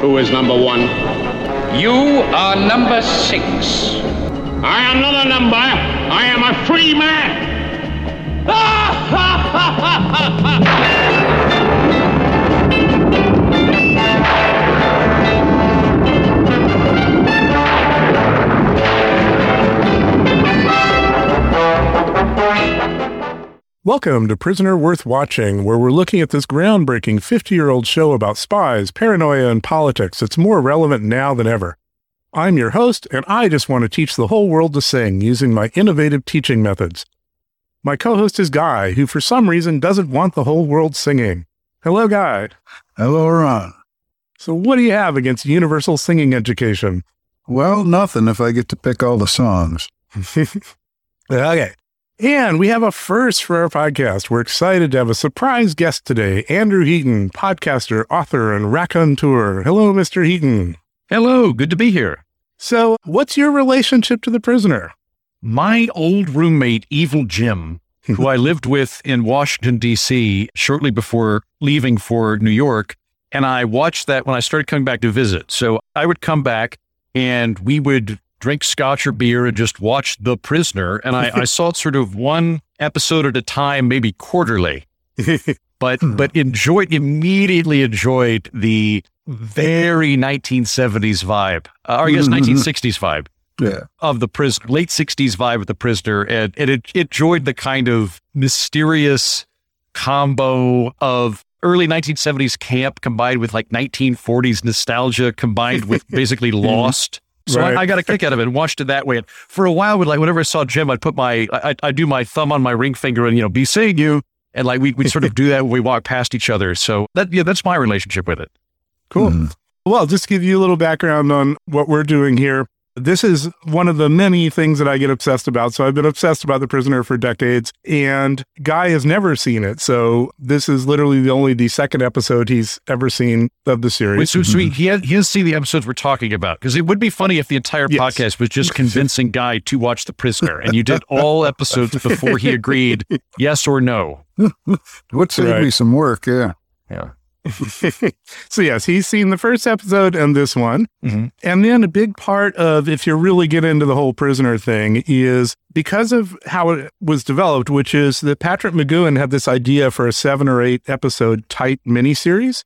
Who is number one? You are number six. I am not a number. I am a free man. Welcome to Prisoner Worth Watching, where we're looking at this groundbreaking 50 year old show about spies, paranoia, and politics that's more relevant now than ever. I'm your host, and I just want to teach the whole world to sing using my innovative teaching methods. My co host is Guy, who for some reason doesn't want the whole world singing. Hello, Guy. Hello, Ron. So, what do you have against universal singing education? Well, nothing if I get to pick all the songs. Okay. And we have a first for our podcast. We're excited to have a surprise guest today, Andrew Heaton, podcaster, author, and raconteur. Hello, Mr. Heaton. Hello, good to be here. So, what's your relationship to the prisoner? My old roommate, Evil Jim, who I lived with in Washington, D.C., shortly before leaving for New York, and I watched that when I started coming back to visit. So I would come back and we would drink scotch or beer and just watch The Prisoner. And I, I saw it sort of one episode at a time, maybe quarterly. but but enjoyed immediately enjoyed the very 1970s vibe, uh, or I guess 1960s vibe Yeah. of the prisoner, late 60s vibe of the prisoner, and, and it, it enjoyed the kind of mysterious combo of early 1970s camp combined with like 1940s nostalgia combined with basically Lost. So Right. I, I got a kick out of it and watched it that way. And for a while, would like whenever I saw Jim, I'd put my I I do my thumb on my ring finger and you know be seeing you, and like we we sort of do that when we walk past each other. So that yeah, that's my relationship with it. Cool. Mhm. Well, just to give you a little background on what we're doing here. This is one of the many things that I get obsessed about. So I've been obsessed about The Prisoner for decades, and Guy has never seen it. So this is literally the only the second episode he's ever seen of the Wait, series. so, so he, he has, he has seen the episodes we're talking about because it would be funny if the entire Yes. podcast was just convincing Guy to watch The Prisoner and you did all episodes before he agreed yes or no. Would save Right. me some work, yeah. Yeah. so yes, he's seen the first episode and this one. Mhm. And then a big part of if you really get into the whole prisoner thing is because of how it was developed, which is that Patrick McGoohan had this idea for a seven or eight episode tight miniseries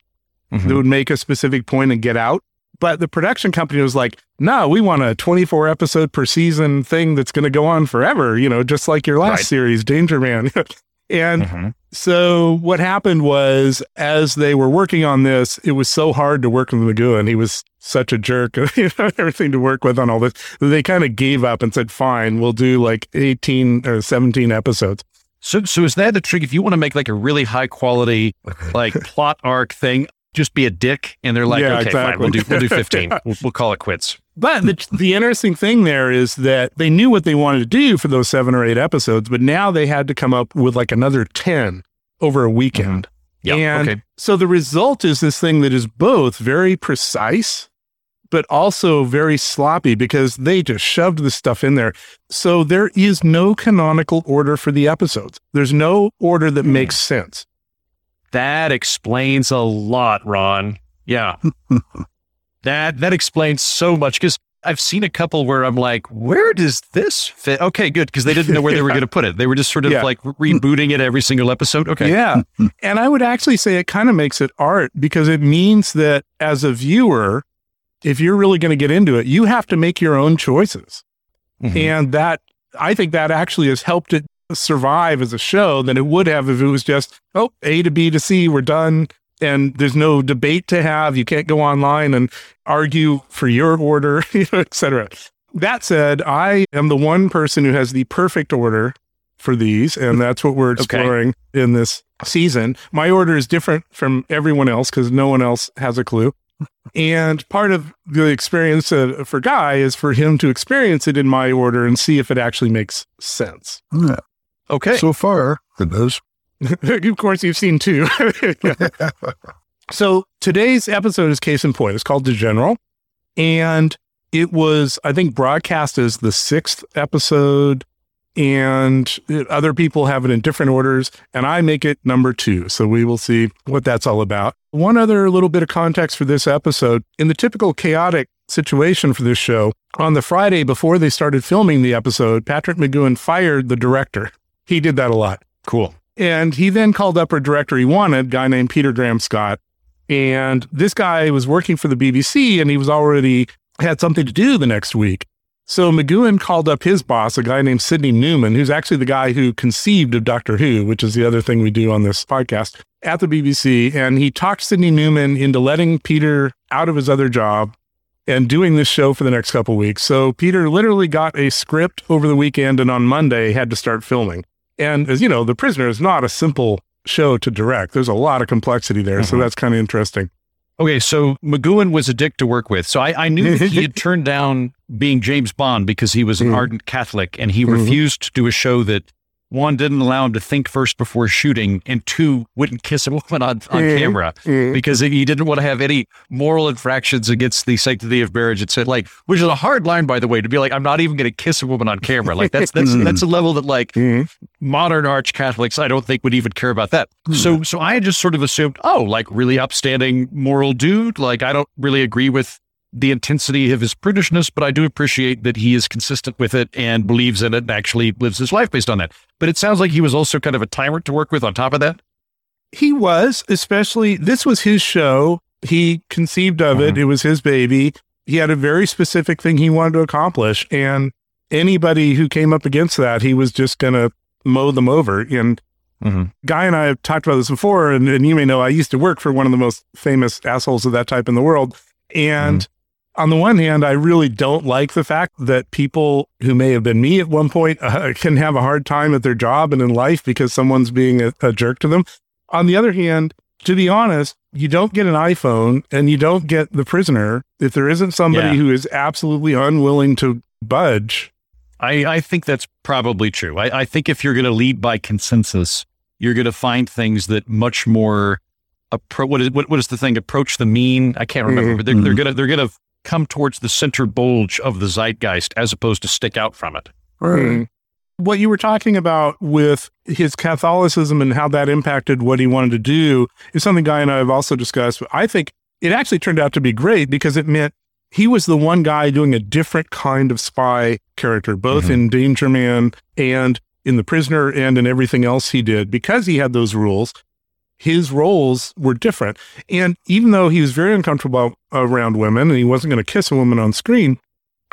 Mhm. that would make a specific point and get out. But the production company was like, no, we want a 24 episode per season thing that's going to go on forever, you know, just like your last Right. series, Danger Man. and Mhm. So what happened was, as they were working on this, it was so hard to work with McGoohan. He was such a jerk, you know, everything to work with on all this. They kind of gave up and said, "Fine, we'll do like eighteen or seventeen episodes." So, so is that the trick? If you want to make like a really high quality, like plot arc thing, just be a dick, and they're like, Yeah, okay, fine, we'll do we'll do fifteen. We'll, we'll call it quits. But the, the interesting thing there is that they knew what they wanted to do for those seven or eight episodes, but now they had to come up with like another ten over a weekend. Mm-hmm. Yeah. And okay. so the result is this thing that is both very precise, but also very sloppy because they just shoved this stuff in there. So there is no canonical order for the episodes. There's no order that hmm. makes sense. That explains a lot, Ron. Yeah. that that explains so much because I've seen a couple where I'm like, where does this fit? Okay, good, because they didn't know where they were going to put it. They were just sort of Yeah. like rebooting it every single episode. Okay. Yeah. and I would actually say it kind of makes it art because it means that as a viewer, if you're really going to get into it, you have to make your own choices. Mhm. And that, I think that actually has helped it survive as a show than it would have if it was just, oh, A to B to C, we're done. And there's no debate to have. You can't go online and argue for your order, you know, et cetera. That said, I am the one person who has the perfect order for these, and that's what we're exploring in this season. My order is different from everyone else because no one else has a clue. And part of the experience uh, for Guy is for him to experience it in my order and see if it actually makes sense. Yeah. Okay. So far, it does. of course, you've seen two. so today's episode is case in point. It's called The General. And it was, I think, broadcast as the sixth episode. And other people have it in different orders. And I make it number two. So we will see what that's all about. One other little bit of context for this episode in the typical chaotic situation for this show, on the Friday before they started filming the episode, Patrick McGoohan fired the director. He did that a lot. cool. And he then called up a director he wanted, a guy named Peter Graham Scott. And this guy was working for the BBC and he was already had something to do the next week. So McGoohan called up his boss, a guy named Sidney Newman, who's actually the guy who conceived of Doctor Who, which is the other thing we do on this podcast at the BBC. And he talked Sidney Newman into letting Peter out of his other job and doing this show for the next couple weeks. So Peter literally got a script over the weekend and on Monday had to start filming. And as you know, The Prisoner is not a simple show to direct. There's a lot of complexity there. So Mhm. that's kind of interesting. Okay, so McGoohan was a dick to work with. So I, I knew that he had turned down being James Bond because he was an Mhm. ardent Catholic and he Mhm. refused to do a show that one didn't allow him to think first before shooting and two wouldn't kiss a woman on, on Mhm. camera because he didn't want to have any moral infractions against the sanctity of marriage. It said like, which is a hard line, by the way, to be like, I'm not even going to kiss a woman on camera. Like that's that's that's a level that like Mhm. modern arch Catholics, I don't think would even care about that. So, so I just sort of assumed, oh, like really upstanding moral dude. Like I don't really agree with the intensity of his prudishness, but I do appreciate that he is consistent with it and believes in it and actually lives his life based on that. But it sounds like he was also kind of a tyrant to work with on top of that. He was, especially, this was his show. He conceived of it. It was his baby. He had a very specific thing he wanted to accomplish. And anybody who came up against that, he was just going to mow them over. And Mhm. Guy and I have talked about this before. And, and you may know I used to work for one of the most famous assholes of that type in the world. And on the one hand, I really don't like the fact that people who may have been me at one point uh, can have a hard time at their job and in life because someone's being a, a jerk to them. On the other hand, to be honest, you don't get an iPhone and you don't get the prisoner if there isn't somebody Yeah. who is absolutely unwilling to budge. I, I think that's probably true. I, I think if you're going to lead by consensus, you're going to find things that much more appro- what is what, what is the thing approach the mean i can't remember but they're, they're gonna they're gonna come towards the center bulge of the zeitgeist as opposed to stick out from it Mm. What you were talking about with his Catholicism and how that impacted what he wanted to do is something Guy and I have also discussed. I think it actually turned out to be great because it meant he was the one guy doing a different kind of spy character, both Mhm. in Danger Man and in The Prisoner and in everything else he did. Because he had those rules, his roles were different. And even though he was very uncomfortable around women and he wasn't going to kiss a woman on screen,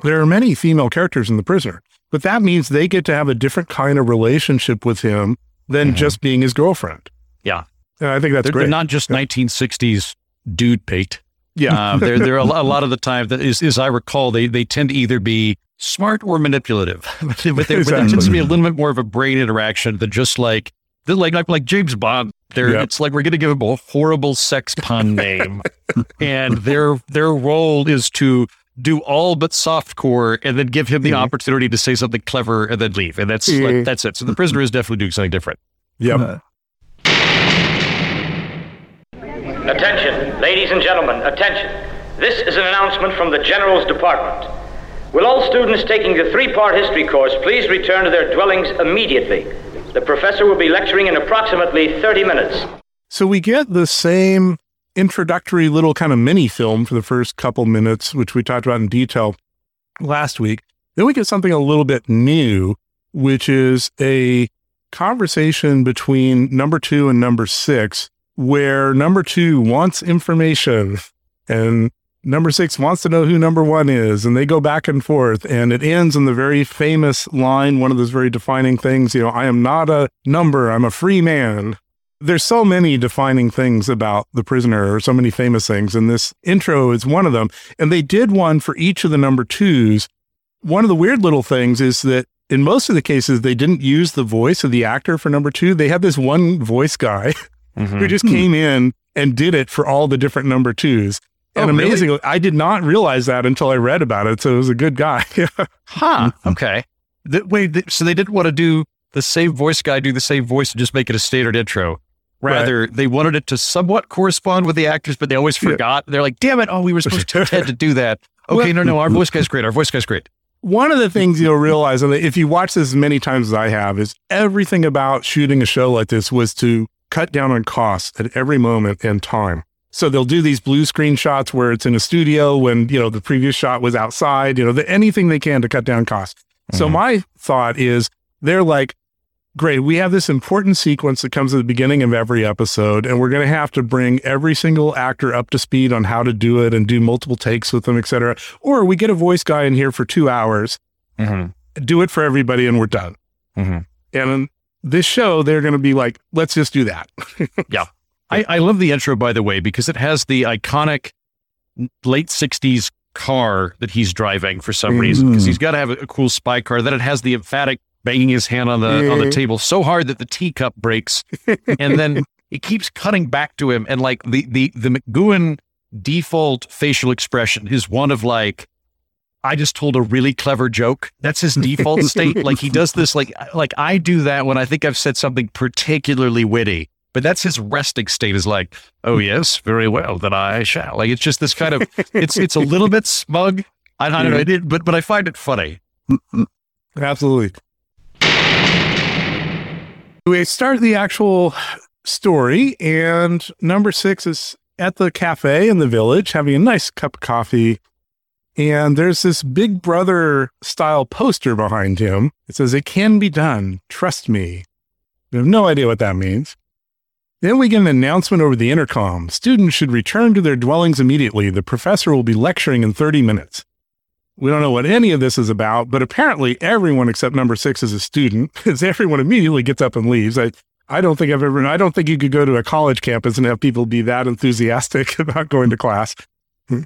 there are many female characters in The Prisoner. But that means they get to have a different kind of relationship with him than Mhm. just being his girlfriend. Yeah. And I think that's they're, great. they're not just 1960s dude pate yeah. uh, they're, they're a, lo- a lot of the time that is, as i recall they, they tend to either be smart or manipulative but, they, but there Exactly. tends to be a little bit more of a brain interaction than just like like like, like James Bond. They're, Yep. It's like we're going to give him a horrible sex pun name, and their their role is to do all but softcore, and then give him the Mhm. opportunity to say something clever, and then leave, and that's Mhm. like, that's it. So the prisoner is definitely doing something different. Yep. Attention, ladies and gentlemen, attention. This is an announcement from the General's Department. Will all students taking the three part history course please return to their dwellings immediately? The professor will be lecturing in approximately 30 minutes. So we get the same introductory little kind of mini film for the first couple minutes, which we talked about in detail last week. Then we get something a little bit new, which is a conversation between number two and number six, where number two wants information and number six wants to know who number one is. And they go back and forth. And it ends in the very famous line, one of those very defining things, you know, I am not a number, I'm a free man there's so many defining things about the prisoner or so many famous things and this intro is one of them and they did one for each of the number twos one of the weird little things is that in most of the cases they didn't use the voice of the actor for number two they had this one voice guy who mm-hmm. just hmm. came in and did it for all the different number twos and Oh, really? amazingly i did not realize that until i read about it so it was a good guy Huh. Mm-hmm. Okay. The, wait. th- so they didn't want to do the same voice guy do the same voice and just make it a standard intro. Rather, they wanted it to somewhat correspond with the actors, but they always forgot. They're like, damn it. Oh, we were supposed to Ted to do that. Okay, no, no, our voice guy's great. Our voice guy's great. One of the things you'll realize, and if you watch this as many times as I have, is everything about shooting a show like this was to cut down on costs at every moment and time. So they'll do these blue screen shots where it's in a studio when, you know, the previous shot was outside, you know, the, anything they can to cut down costs. So my thought is they're like, great, we have this important sequence that comes at the beginning of every episode, and we're going to have to bring every single actor up to speed on how to do it and do multiple takes with them, et cetera. Or we get a voice guy in here for two hours, do it for everybody, and we're done. Mhm. And this show, they're going to be like, let's just do that. I, I love the intro, by the way, because it has the iconic late 60s car that he's driving for some mm-hmm. reason, because he's got to have a, a cool spy car. Then it has the emphatic banging his hand on the on the table so hard that the teacup breaks. and then it keeps cutting back to him. And like the the the McGoohan default facial expression is one of like, I just told a really clever joke. That's his default state. Like he does this like like I do that when I think I've said something particularly witty. But that's his resting state is like, oh hmm. yes, very well, then I shall. Like it's just this kind of it's it's a little bit smug. I, I don't know, it, did- but but I find it funny. Mm, mm. Absolutely. We start the actual story, and number six is at the cafe in the village having a nice cup of coffee. And there's this big brother style poster behind him. It says, It can be done. Trust me. We have no idea what that means. Then we get an announcement over the intercom. Students should return to their dwellings immediately. The professor will be lecturing in 30 minutes. We don't know what any of this is about, but apparently everyone except number six is a student, because everyone immediately gets up and leaves. I, I don't think I've ever, I don't think you could go to a college campus and have people be that enthusiastic about going to class. Hmm.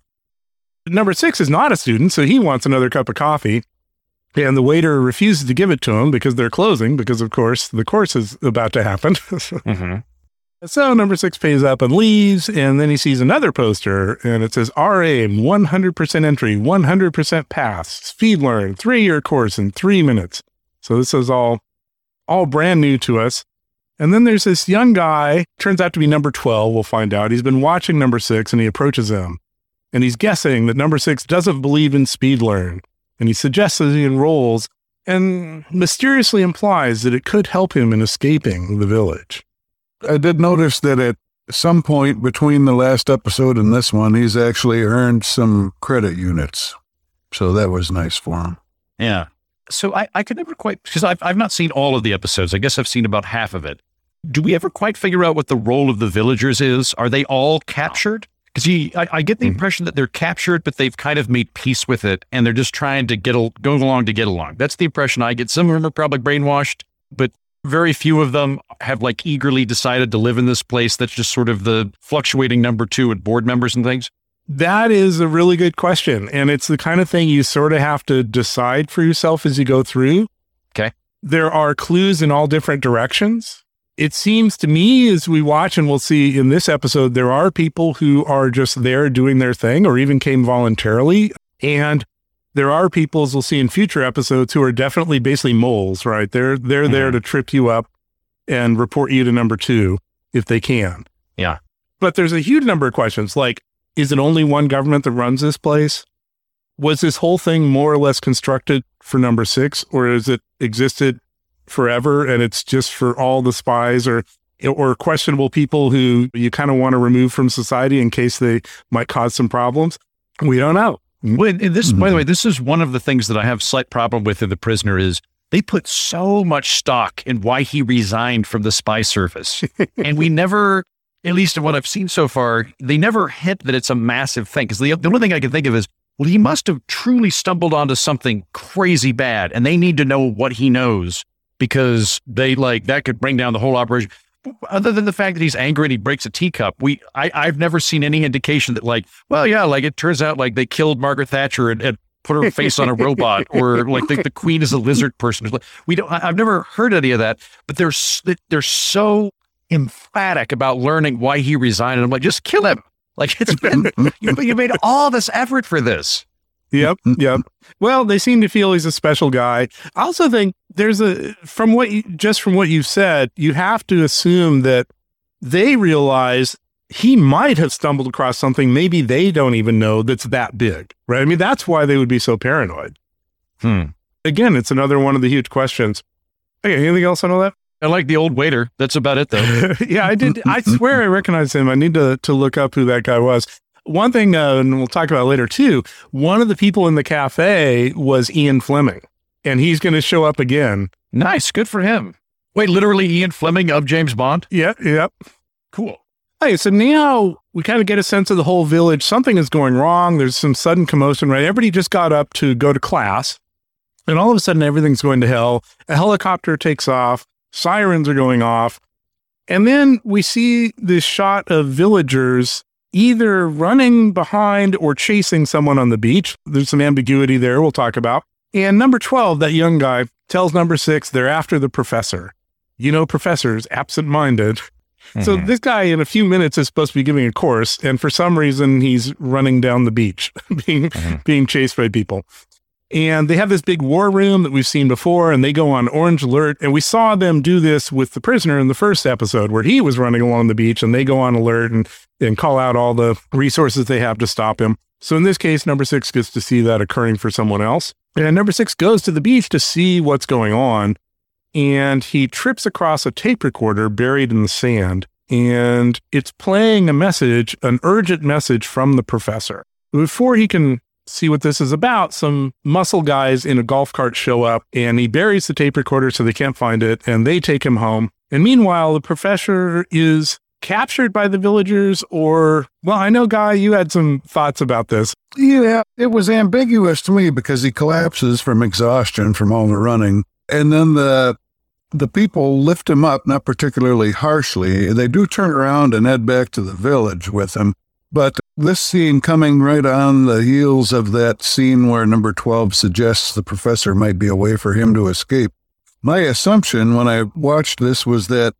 Number six is not a student, so he wants another cup of coffee. And the waiter refuses to give it to him because they're closing, because of course the course is about to happen. Mm-hmm. So number six pays up and leaves, and then he sees another poster, and it says "Our aim: 100% entry, 100% pass, speed learn, three-year course in three minutes." So this is all, all brand new to us. And then there's this young guy, turns out to be number 12. We'll find out. He's been watching number six, and he approaches him, and he's guessing that number six doesn't believe in speed learn, and he suggests that he enrolls, and mysteriously implies that it could help him in escaping the village. I did notice that at some point between the last episode and this one, he's actually earned some credit units. So that was nice for him. Yeah. So I, I could never quite because I've I've not seen all of the episodes. I guess I've seen about half of it. Do we ever quite figure out what the role of the villagers is? Are they all captured? Because I, I get the hmm. impression that they're captured, but they've kind of made peace with it, and they're just trying to get al- go along to get along. That's the impression I get. Some of them are probably brainwashed, but very few of them have like eagerly decided to live in this place. That's just sort of the fluctuating number two and board members and things. That is a really good question. And it's the kind of thing you sort of have to decide for yourself as you go through. Okay. There are clues in all different directions. It seems to me as we watch, and we'll see in this episode, there are people who are just there doing their thing or even came voluntarily. And there are people, as we'll see in future episodes, who are definitely basically moles, right? They're they're there mm-hmm. to trip you up and report you to number two if they can. Yeah. But there's a huge number of questions like, is it only one government that runs this place? Was this whole thing more or less constructed for number six, or has it existed forever and it's just for all the spies or or questionable people who you kind of want to remove from society in case they might cause some problems? We don't know. Mm-hmm. Well, and this, by the mm-hmm. way, this is one of the things that I have slight problem with in the prisoner is they put so much stock in why he resigned from the spy service, and we never, at least in what I've seen so far, they never hint that it's a massive thing. Because the, the only thing I can think of is, well, he must have truly stumbled onto something crazy bad, and they need to know what he knows because they like that could bring down the whole operation. Other than the fact that he's angry and he breaks a teacup, we I, I've never seen any indication that like, well, yeah, like it turns out like they killed Margaret Thatcher and, and put her face on a robot, or like the, the queen is a lizard person. We don't. I- I've never heard any of that, but they're they're so emphatic about learning why he resigned, and I'm like, just kill him. Like it's been you, you made all this effort for this. Yep, yep. Well, they seem to feel he's a special guy. I also think there's a from what you just from what you've said, you have to assume that they realize he might have stumbled across something maybe they don't even know that's that big, right? I mean, that's why they would be so paranoid. Hmm. Again, it's another one of the huge questions. Okay, anything else on all that? I like the old waiter. That's about it, though. yeah, I did. I swear I recognize him. I need to to look up who that guy was. One thing, uh, and we'll talk about later too. One of the people in the cafe was Ian Fleming, and he's going to show up again. nice. Good for him. Wait, literally Ian Fleming of James Bond? Yep, yep. Cool. Hey, so now we kind of get a sense of the whole village. Something is going wrong. There's some sudden commotion, right? Everybody just got up to go to class, and all of a sudden everything's going to hell. A helicopter takes off, sirens are going off, and then we see this shot of villagers either running behind or chasing someone on the beach. There's some ambiguity there we'll talk about. And number 12, that young guy, tells number six they're after the professor. You know, professors, absent minded. So mm-hmm. this guy in a few minutes is supposed to be giving a course, and for some reason he's running down the beach, being mm-hmm. being chased by people. And they have this big war room that we've seen before, and they go on orange alert. And we saw them do this with the prisoner in the first episode, where he was running along the beach, and they go on alert and and call out all the resources they have to stop him. So in this case, number six gets to see that occurring for someone else, and number six goes to the beach to see what's going on and he trips across a tape recorder buried in the sand and it's playing a message an urgent message from the professor before he can see what this is about some muscle guys in a golf cart show up and he buries the tape recorder so they can't find it and they take him home and meanwhile the professor is captured by the villagers or well i know guy you had some thoughts about this Yeah, it was ambiguous to me because he collapses from exhaustion from all the running. And then the the people lift him up, not particularly harshly. They do turn around and head back to the village with him. But this scene coming right on the heels of that scene where number 12 suggests the professor might be a way for him to escape. My assumption when I watched this was that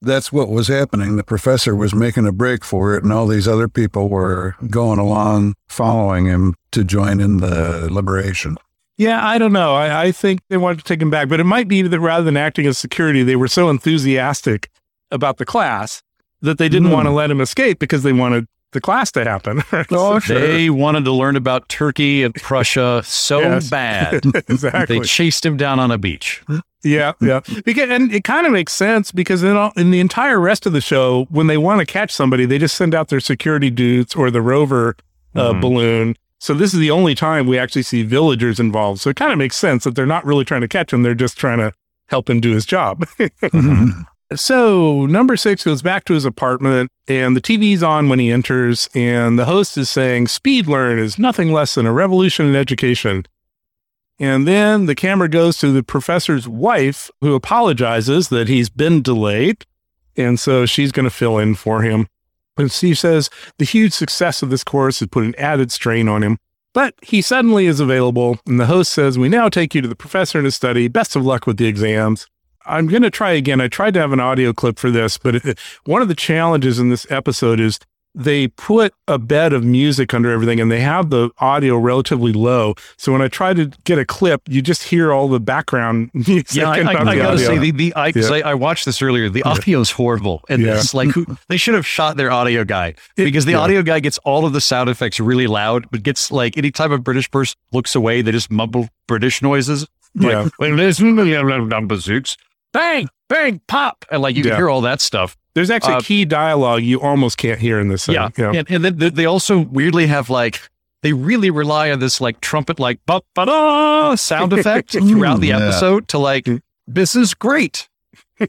that's what was happening. The professor was making a break for it, and all these other people were going along following him to join in the liberation. Yeah, I don't know. I, I think they wanted to take him back, but it might be that rather than acting as security, they were so enthusiastic about the class that they didn't Hmm. want to let him escape because they wanted the class to happen. Oh, They wanted to learn about Turkey and Prussia so Yes. bad. exactly. They chased him down on a beach. Yeah, yeah. Because and it kind of makes sense because in all, in the entire rest of the show, when they want to catch somebody, they just send out their security dudes or the rover uh, Mhm. balloon. So this is the only time we actually see villagers involved. So it kind of makes sense that they're not really trying to catch him; they're just trying to help him do his job. So number six goes back to his apartment, and the TV's on when he enters, and the host is saying, "Speed Learn is nothing less than a revolution in education." And then the camera goes to the professor's wife, who apologizes that he's been delayed, and so she's going to fill in for him. And Steve says the huge success of this course has put an added strain on him. But he suddenly is available, and the host says, We now take you to the professor in his study. Best of luck with the exams. I'm going to try again. I tried to have an audio clip for this, but it, one of the challenges in this episode is they put a bed of music under everything and they have the audio relatively low. So when I try to get a clip, you just hear all the background music. Yeah, I, I, I gotta audio. say the the I, Yeah. I, I watched this earlier. The audio is horrible, and Yeah. it's like they should have shot their audio guy because the yeah. audio guy gets all of the sound effects really loud, but gets like any type of British person looks away, they just mumble British noises. Yeah. Like, well, listen number six, bang, bang, pop, and like you Yeah. can hear all that stuff. There's actually Uh, key dialogue you almost can't hear in this. thing. Yeah, yeah. and, and then they- they also weirdly have like they really rely on this like trumpet like ba ba da sound effect throughout the Yeah. episode to like this is great.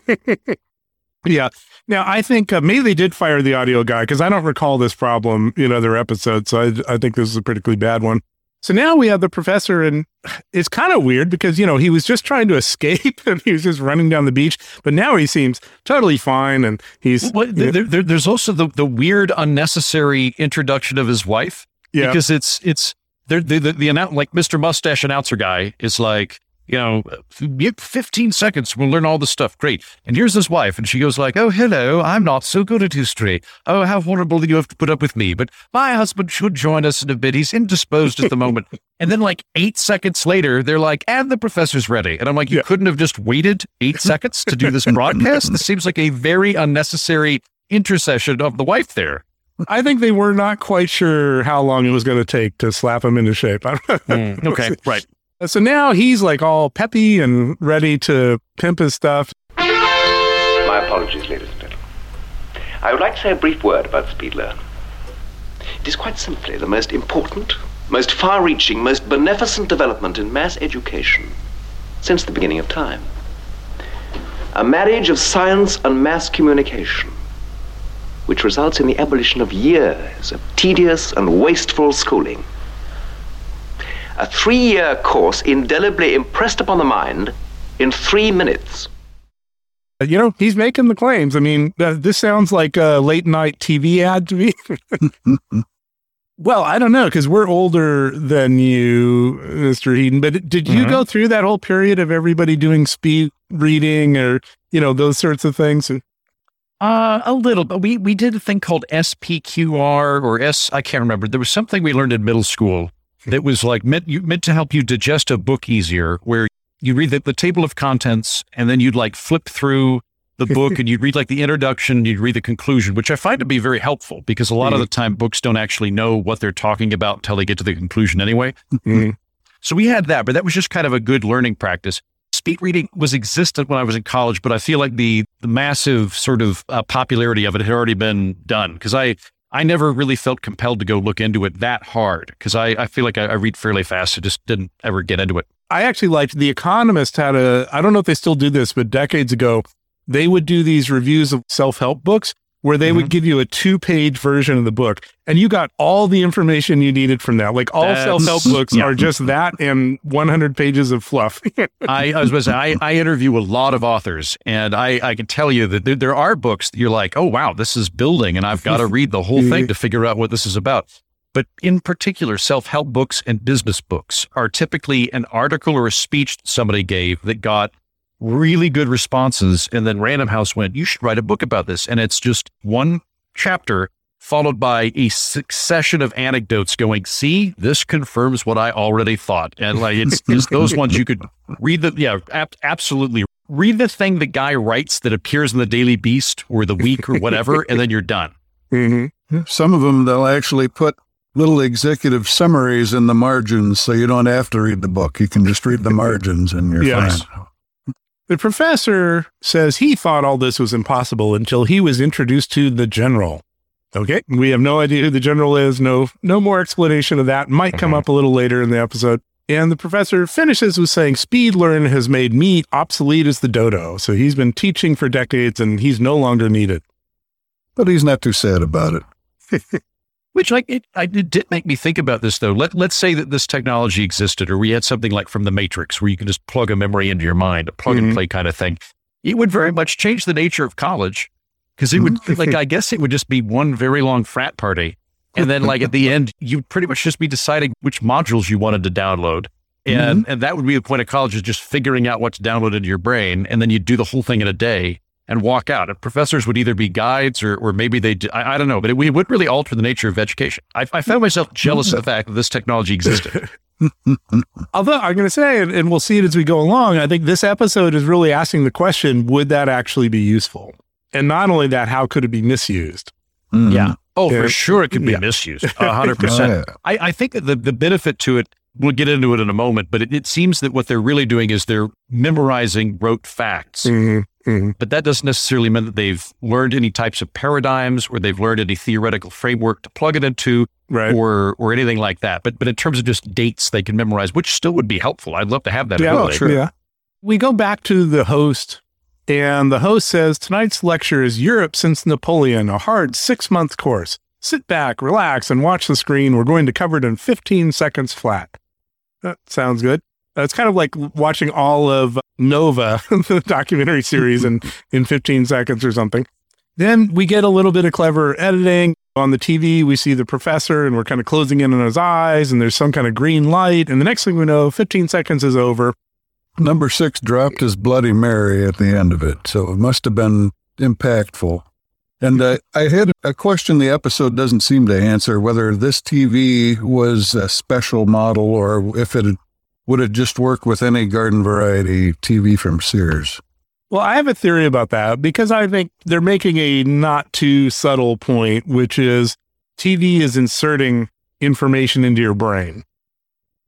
Yeah. Now, I think uh, maybe they did fire the audio guy because I don't recall this problem in other episodes. So I, I think this is a particularly bad one. So now we have the professor, and it's kind of weird because, you know, he was just trying to escape and he was just running down the beach. But now he seems totally fine and he's. Well, there, there, there's also the, the weird unnecessary introduction of his wife yeah. because it's it's there the the, the annou- like Mr. Mustache announcer guy is like you know, 15 seconds, we'll learn all the stuff. Great. And here's his wife. And she goes like, oh, hello, I'm not so good at history. Oh, how horrible that you have to put up with me. But my husband should join us in a bit. He's indisposed at the moment. and then like eight seconds later, they're like, and the professor's ready. And I'm like, you yeah. couldn't have just waited eight seconds to do this broadcast? This seems like a very unnecessary intercession of the wife there. I think they were not quite sure how long it was going to take to slap him into shape. mm, okay, right. So now he's like all peppy and ready to pimp his stuff. My apologies, ladies and gentlemen. I would like to say a brief word about Speed Learn. It is quite simply the most important, most far reaching, most beneficent development in mass education since the beginning of time. A marriage of science and mass communication, which results in the abolition of years of tedious and wasteful schooling a three year course indelibly impressed upon the mind in three minutes. You know, he's making the claims. I mean, uh, this sounds like a late night TV ad to me. well, I don't know because we're older than you, Mr. Heaton. But did you mm-hmm. go through that whole period of everybody doing speed reading or, you know, those sorts of things? Uh, a little, but we, we did a thing called SPQR or S, I can't remember. There was something we learned in middle school that was like meant you meant to help you digest a book easier, where you read the, the table of contents and then you'd like flip through the book and you'd read like the introduction, you'd read the conclusion, which I find to be very helpful because a lot mm-hmm. of the time books don't actually know what they're talking about until they get to the conclusion anyway. Mm-hmm. So we had that, but that was just kind of a good learning practice. Speed reading was existent when I was in college, but I feel like the the massive sort of uh, popularity of it had already been done because I I never really felt compelled to go look into it that hard because I, I feel like I, I, read fairly fast. I just didn't ever get into it. I actually liked The Economist had a, I don't know if they still do this, but decades ago, they would do these reviews of self help books where they mm-hmm. would give you a two page version of the book and you got all the information you needed from that. Like all self help books yeah. are just that and 100 pages of fluff. I, I, was going to say, I, I, interview a lot of authors and I, I can tell you that there, there are books that you're like, oh, wow, this is building and I've got to read the whole thing to figure out what this is about. But in particular, self help books and business books are typically an article or a speech that somebody gave that got really good responses. And then Random House went, you should write a book about this. And it's just one chapter followed by a succession of anecdotes going, see, this confirms what I already thought. And like, it's just those ones you could read the, yeah, ab- absolutely. Read the thing the guy writes that appears in the Daily Beast or the Week or whatever, and then you're done. Mm-hmm. Some of them, they'll actually put little executive summaries in the margins so you don't have to read the book. You can just read the margins and you're yes. fine. The professor says he thought all this was impossible until he was introduced to the general. Okay, we have no idea who the general is. No, no more explanation of that. Might come mm-hmm. up a little later in the episode. And the professor finishes with saying, Speed learn has made me obsolete as the dodo. So he's been teaching for decades and he's no longer needed. But he's not too sad about it. Which like it, I, it did make me think about this though. Let let's say that this technology existed, or we had something like from the Matrix, where you can just plug a memory into your mind, a plug mm-hmm. and play kind of thing. It would very much change the nature of college because it would mm-hmm. like I guess it would just be one very long frat party, and then like at the end, you'd pretty much just be deciding which modules you wanted to download. And mm-hmm. and that would be the point of college is just figuring out what's downloaded into your brain, and then you'd do the whole thing in a day and walk out. And professors would either be guides or, or maybe they, I, I don't know, but it, it, would really alter the nature of education. I, I found myself jealous of the fact that this technology existed. Although I'm going to say, and, and we'll see it as we go along, I think this episode is really asking the question would that actually be useful? And not only that, how could it be misused? Mm. Yeah. Oh, for sure, it could be yeah. misused. hundred percent. I, I think that the, the benefit to it, we'll get into it in a moment, but it, it seems that what they're really doing is they're memorizing rote facts. Mm-hmm. Mm-hmm. But that doesn't necessarily mean that they've learned any types of paradigms or they've learned any theoretical framework to plug it into right. or or anything like that. But but in terms of just dates they can memorize, which still would be helpful. I'd love to have that yeah, ability. Sure. Yeah. We go back to the host and the host says tonight's lecture is Europe since Napoleon, a hard six month course. Sit back, relax, and watch the screen. We're going to cover it in 15 seconds flat. That sounds good. It's kind of like watching all of Nova, the documentary series, in, in 15 seconds or something. Then we get a little bit of clever editing. On the TV, we see the professor and we're kind of closing in on his eyes, and there's some kind of green light. And the next thing we know, 15 seconds is over. number six dropped his Bloody Mary at the end of it, so it must have been impactful. And uh, I had a question the episode doesn't seem to answer whether this TV was a special model or if it would it just work with any garden variety TV from Sears. Well, I have a theory about that because I think they're making a not too subtle point, which is TV is inserting information into your brain.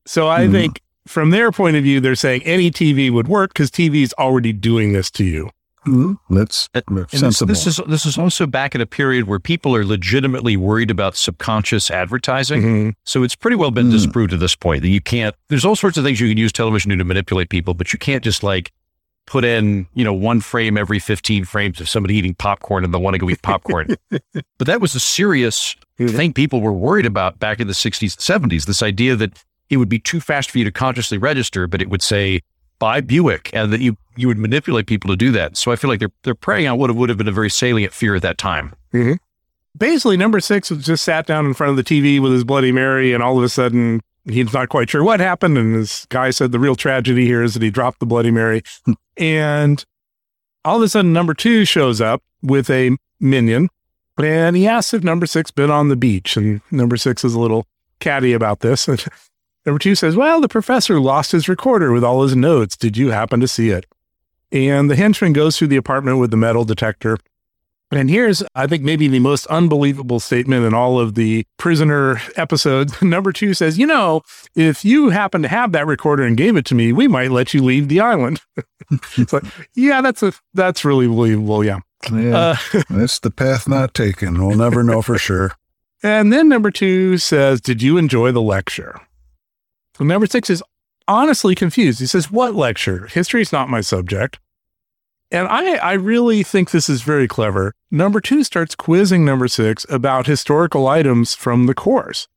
So I Mhm. think from their point of view, they're saying any TV would work because TV is already doing this to you. And this, sensible. this is this is also back at a period where people are legitimately worried about subconscious advertising. Mhm. So it's pretty well been Mm. disproved at this point that you can't. There's all sorts of things you can use television to, to manipulate people, but you can't just like put in you know one frame every 15 frames of somebody eating popcorn and they want to go eat popcorn. but that was a serious Mhm. thing people were worried about back in the 60s and 70s. This idea that it would be too fast for you to consciously register, but it would say buy Buick, and that you you would manipulate people to do that. So I feel like they're they're preying on what would have been a very salient fear at that time. Mm-hmm. Basically, number six was just sat down in front of the TV with his Bloody Mary, and all of a sudden, he's not quite sure what happened. And this guy said the real tragedy here is that he dropped the Bloody Mary. and all of a sudden, number two shows up with a minion, and he asks if number six been on the beach. And number six is a little catty about this. And number two says, Well, the professor lost his recorder with all his notes. Did you happen to see it? And the henchman goes through the apartment with the metal detector. And here's, I think, maybe the most unbelievable statement in all of the prisoner episodes. Number two says, You know, if you happen to have that recorder and gave it to me, we might let you leave the island. it's like, yeah, that's a that's really believable. Yeah. yeah, Uh, that's the path not taken. We'll never know for sure. and then number two says, Did you enjoy the lecture? So number six is honestly confused. He says, What lecture? History is not my subject. And I, I really think this is very clever. Number two starts quizzing number six about historical items from the course.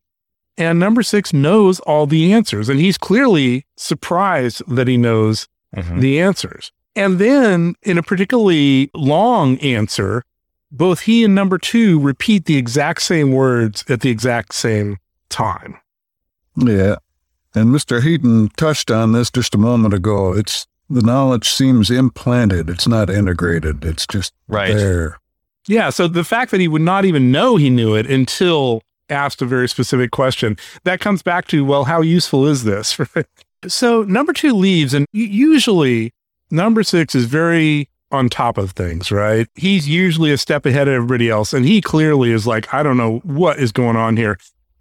And number six knows all the answers. And he's clearly surprised that he knows mm-hmm. the answers. And then in a particularly long answer, both he and number two repeat the exact same words at the exact same time. Yeah. And Mr. Heaton touched on this just a moment ago. It's the knowledge seems implanted. It's not integrated. It's just Right. there. Yeah. So the fact that he would not even know he knew it until asked a very specific question, that comes back to, well, how useful is this? so number two leaves, and usually number six is very on top of things, right? He's usually a step ahead of everybody else. And he clearly is like, I don't know what is going on here.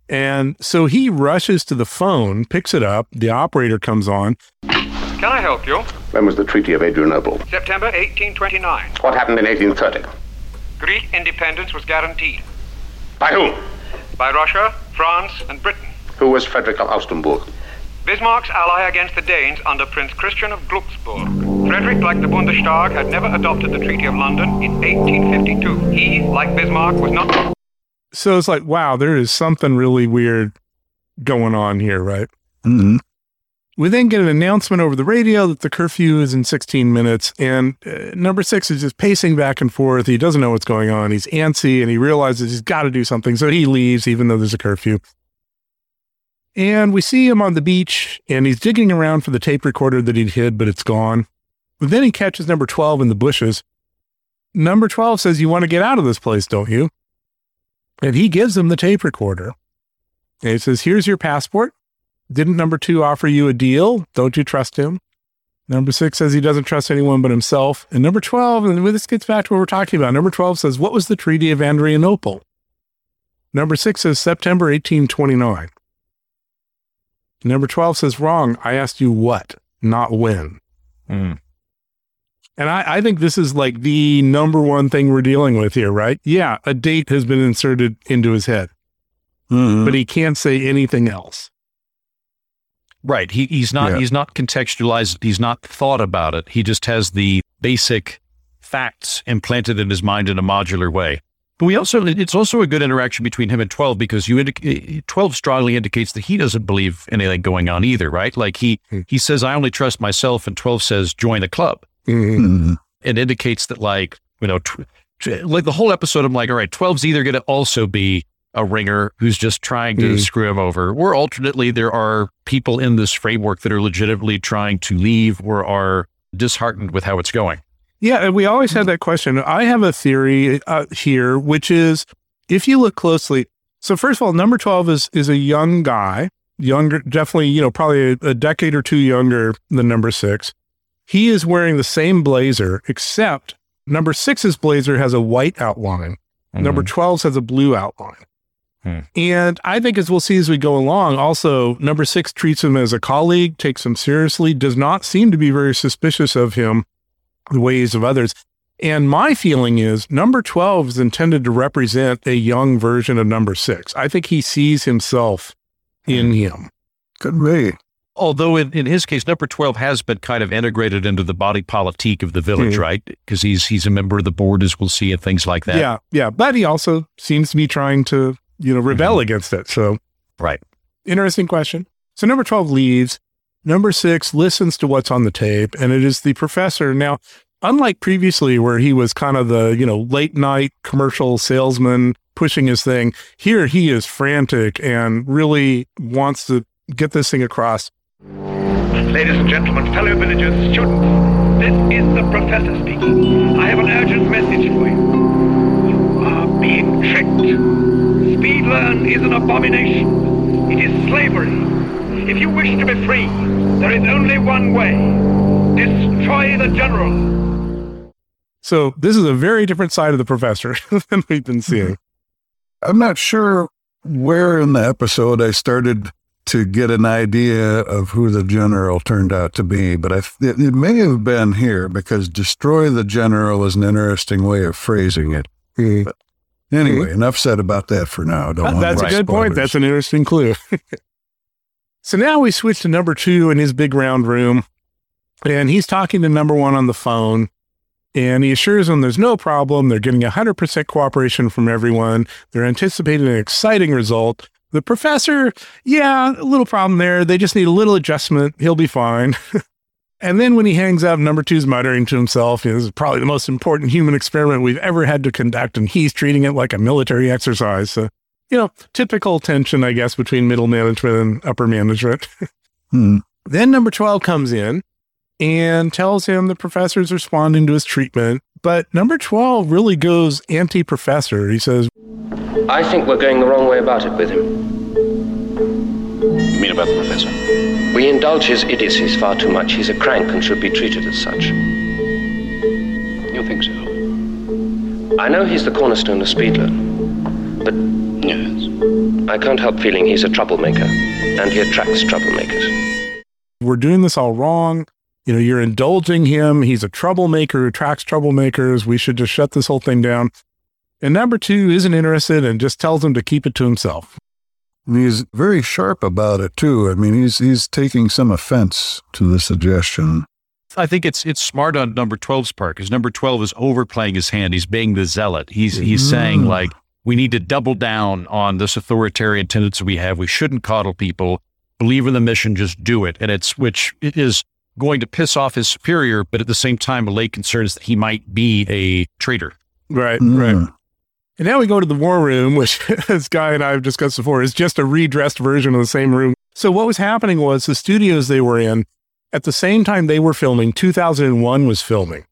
And so he rushes to the phone, picks it up. The operator comes on. Can I help you? When was the Treaty of Adrianople? September 1829. What happened in 1830? Greek independence was guaranteed By whom? by Russia, France, and Britain. Who was Frederick of Augustenburg? Bismarck's ally against the Danes under Prince Christian of Glucksburg. Frederick, like the Bundestag, had never adopted the Treaty of London in 1852. He, like Bismarck, was not. So it's like, wow, there is something really weird going on here, right? hmm We then get an announcement over the radio that the curfew is in 16 minutes, and uh, number six is just pacing back and forth. He doesn't know what's going on. He's antsy, and he realizes he's got to do something, so he leaves, even though there's a curfew. And we see him on the beach, and he's digging around for the tape recorder that he'd hid, but it's gone. But then he catches number 12 in the bushes. Number 12 says, You want to get out of this place, don't you? And he gives him the tape recorder. And he says, Here's your passport. Didn't number two offer you a deal? Don't you trust him? Number six says he doesn't trust anyone but himself. And number 12, and this gets back to what we're talking about. Number 12 says, What was the Treaty of Adrianople? Number six says September 1829. Number 12 says, Wrong. I asked you what, not when. Mm. And I, I think this is like the number one thing we're dealing with here, right? Yeah, a date has been inserted into his head, hmm but he can't say anything else. Right. He, he's not Yeah. he's not contextualized. He's not thought about it. He just has the basic facts implanted in his mind in a modular way. But we also it's also a good interaction between him and twelve because you twelve strongly indicates that he doesn't believe anything going on either. Right. Like he Hmm. he says I only trust myself, and twelve says join the club. Mhm. hmm It indicates that like you know. Tw- tw- like the whole episode, I'm like, all right, 12's either going to also be a ringer who's just trying to Mhm. screw him over. Or alternately, there are people in this framework that are legitimately trying to leave or are disheartened with how it's going. Yeah, and we always had that question. I have a theory uh, here, which is if you look closely. So first of all, number twelve is is a young guy, younger, definitely, you know, probably a, a decade or two younger than number six. He is wearing the same blazer, except number six's blazer has a white outline. Number 12's has a blue outline. Hmm. And I think, as we'll see as we go along, also number six treats him as a colleague, takes him seriously, does not seem to be very suspicious of him the ways of others. And my feeling is number 12 is intended to represent a young version of number six. I think he sees himself in him. Could be. Although in, in his case, number 12 has been kind of integrated into the body politique of the village, Mhm. right? Because he's he's a member of the board, as we'll see, and things like that. Yeah, yeah. But he also seems to be trying to, you know, rebel against it. So Right. interesting question. So number 12 leaves. Number six listens to what's on the tape, and it is the professor. Now, unlike previously, where he was kind of the, you know, late night commercial salesman pushing his thing, here he is frantic and really wants to get this thing across. Ladies and gentlemen, fellow villagers, students, this is the professor speaking. I have an urgent message for you. You are being tricked. Speedlearn is an abomination. It is slavery. If you wish to be free, there is only one way. Destroy the general. So this is a very different side of the professor than we've been seeing. I'm not sure where in the episode I started to get an idea of who the general turned out to be, but I, it, it may have been here because destroy the general is an interesting way of phrasing it. Mm-hmm. But anyway, mm-hmm. enough said about that for now. Don't want That's a more good point. That's an interesting clue. so now we switch to number two in his big round room, and he's talking to number one on the phone. And he assures them there's no problem. They're getting 100% cooperation from everyone. They're anticipating an exciting result. The professor, yeah, a little problem there. They just need a little adjustment. He'll be fine. and then when he hangs up, number two's muttering to himself, you know, this is probably the most important human experiment we've ever had to conduct. And he's treating it like a military exercise. So you know, typical tension, I guess, between middle management and upper management. Hmm. then number 12 comes in and tells him the professor's responding to his treatment. But number 12 really goes anti professor. He says, I think we're going the wrong way about it with him. You mean about the professor? We indulge his idiocies far too much. He's a crank and should be treated as such. You think so? I know he's the cornerstone of Speedlearn, but Yes. I can't help feeling he's a troublemaker, and he attracts troublemakers. We're doing this all wrong. You know, you're indulging him. He's a troublemaker who attracts troublemakers. We should just shut this whole thing down. And number two isn't interested and just tells him to keep it to himself. And he's very sharp about it too. I mean, he's he's taking some offense to the suggestion. I think it's it's smart on number 12's part because number 12 is overplaying his hand. He's being the zealot. He's he's saying Mm. like we need to double down on this authoritarian tendency we have. We shouldn't coddle people. Believe in the mission, just do it. And it's which it is going to piss off his superior, but at the same time allay concerns that he might be a traitor. Right, Mm. right. And now we go to the war room, which, as Guy and I have discussed before, is just a redressed version of the same room. So what was happening was the studios they were in, at the same time they were filming, 2001 was filming.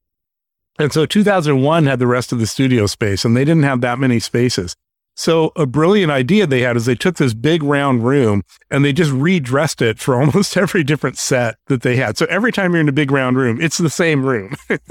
And so 2001 had the rest of the studio space, and they didn't have that many spaces. So a brilliant idea they had is they took this big round room and they just redressed it for almost every different set that they had. So every time you're in a big round room, it's the same room.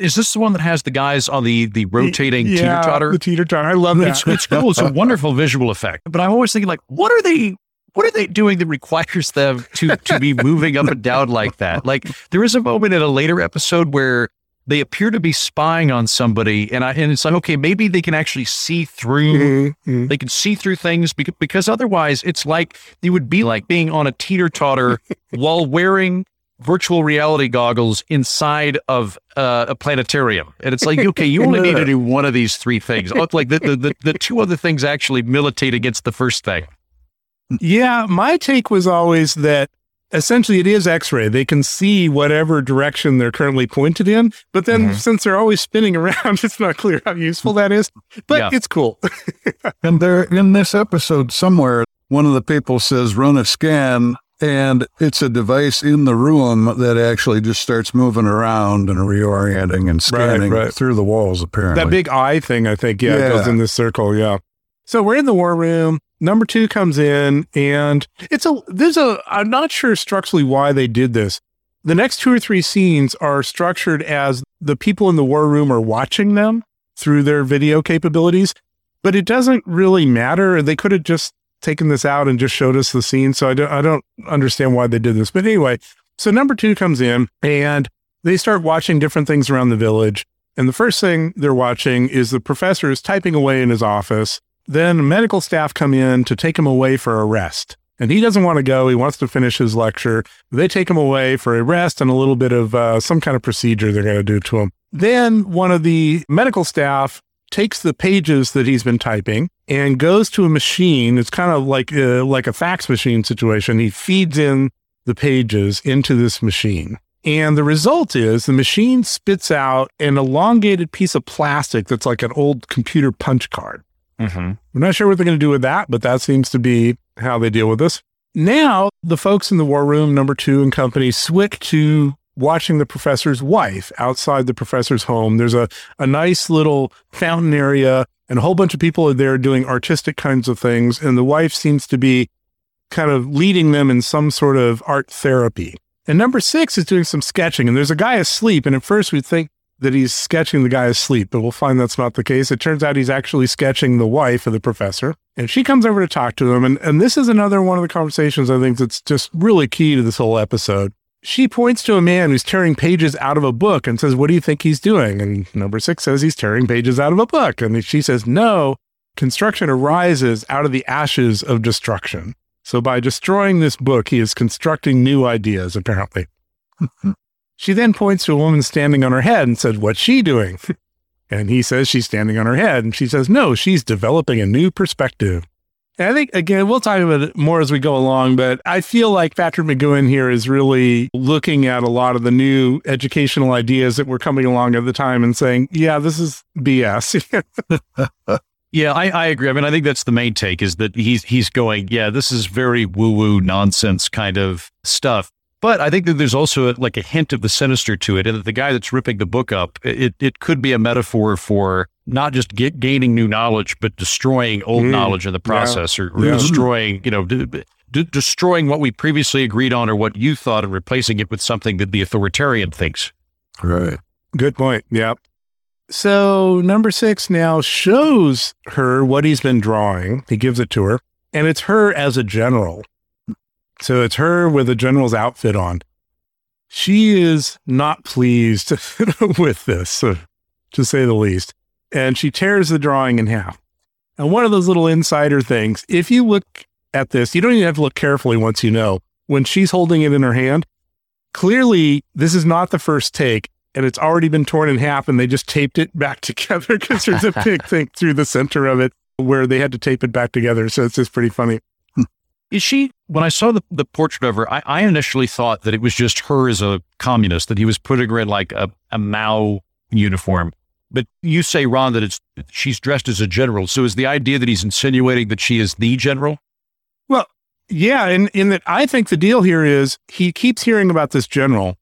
Is this the one that has the guys on the the rotating Yeah, teeter totter? The teeter totter. I love that. It's, it's cool. It's a wonderful visual effect. But I'm always thinking, like, what are they? What are they doing that requires them to to be moving up and down like that? Like, there is a moment in a later episode where they appear to be spying on somebody, and I and it's like, okay, maybe they can actually see through. Mhm, mhm. They can see through things because, because otherwise, it's like it would be like being on a teeter totter while wearing virtual reality goggles inside of uh, a planetarium. And it's like, okay, you only need to do one of these three things. Oh, Like the, the, the, the two other things actually militate against the first thing. Yeah, my take was always that essentially it is x-ray they can see whatever direction they're currently pointed in but then Mhm. since they're always spinning around it's not clear how useful that is but Yeah. it's cool And there, in this episode somewhere, one of the people says, run a scan, and it's a device in the room that actually just starts moving around and reorienting and scanning right. through the walls, apparently. that big eye thing i think yeah, Yeah. goes in this circle yeah so we're in the war room number two comes in and it's a there's a i'm not sure structurally why they did this the next two or three scenes are structured as the people in the war room are watching them through their video capabilities but it doesn't really matter they could have just taken this out and just showed us the scene so i don't i don't understand why they did this but anyway so number two comes in and they start watching different things around the village and the first thing they're watching is the professor is typing away in his office. Then medical staff come in to take him away for a rest. And he doesn't want to go. He wants to finish his lecture. They take him away for a rest and a little bit of uh, some kind of procedure they're going to do to him. Then one of the medical staff takes the pages that he's been typing and goes to a machine. It's kind of like uh, like a fax machine situation. He feeds in the pages into this machine. And the result is the machine spits out an elongated piece of plastic that's like an old computer punch card. Mm-hmm. We're not sure what they're going to do with that, but that seems to be how they deal with this. Now, the folks in the war room, number two and company, switch to watching the professor's wife outside the professor's home. There's a, a nice little fountain area, and a whole bunch of people are there doing artistic kinds of things. And the wife seems to be kind of leading them in some sort of art therapy. And number six is doing some sketching, and there's a guy asleep. And at first, we'd think that he's sketching the guy asleep, but we'll find that's not the case. It turns out he's actually sketching the wife of the professor. And she comes over to talk to him. And, and this is another one of the conversations I think that's just really key to this whole episode. She points to a man who's tearing pages out of a book and says, What do you think he's doing? And number six says he's tearing pages out of a book. And she says, No, construction arises out of the ashes of destruction. So by destroying this book, he is constructing new ideas, apparently. she then points to a woman standing on her head and says, What's she doing? and he says she's standing on her head. And she says, No, she's developing a new perspective. And I think, again, we'll talk about it more as we go along, but I feel like Patrick McGoohan here is really looking at a lot of the new educational ideas that were coming along at the time and saying, Yeah, this is BS. Yeah, I, I agree. I mean, I think that's the main take is that he's he's going, yeah, this is very woo woo nonsense kind of stuff. But I think that there's also a, like a hint of the sinister to it, and that the guy that's ripping the book up, it it could be a metaphor for not just get, gaining new knowledge, but destroying old Mm, knowledge in the process, or, or Yeah. destroying, you know, d- d- destroying what we previously agreed on or what you thought, and replacing it with something that the authoritarian thinks. right. Good point. Yep. So number six now shows her what he's been drawing. He gives it to her, and it's her as a general. So it's her with a general's outfit on. She is not pleased with this, to say the least. And she tears the drawing in half. And one of those little insider things, if you look at this, you don't even have to look carefully once you know. When she's holding it in her hand, clearly this is not the first take and it's already been torn in half and they just taped it back together because there's a big thing through the center of it where they had to tape it back together. So it's just pretty funny. Is she, when I saw the, the portrait of her, I, I initially thought that it was just her as a communist, that he was putting her in like a, a Mao uniform. But you say, Ron, that it's she's dressed as a general. So is the idea that he's insinuating that she is the general? Well, yeah. And in that, I think the deal here is he keeps hearing about this general.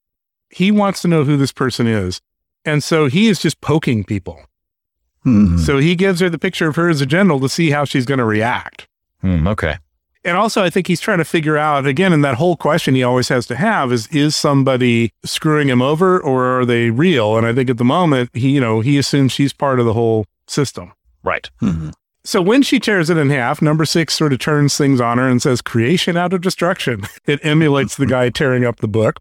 He wants to know who this person is. And so he is just poking people. Mhm. So he gives her the picture of her as a general to see how she's going to react. Hmm, okay. And also, I think he's trying to figure out again, in that whole question he always has to have is: is somebody screwing him over, or are they real? And I think at the moment, he, you know, he assumes she's part of the whole system. Right. Mhm. So when she tears it in half, number six sort of turns things on her and says, "Creation out of destruction." It emulates the guy tearing up the book.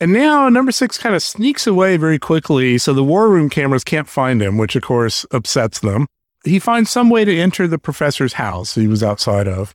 And now number six kind of sneaks away very quickly, so the war room cameras can't find him, which of course upsets them. He finds some way to enter the professor's house he was outside of.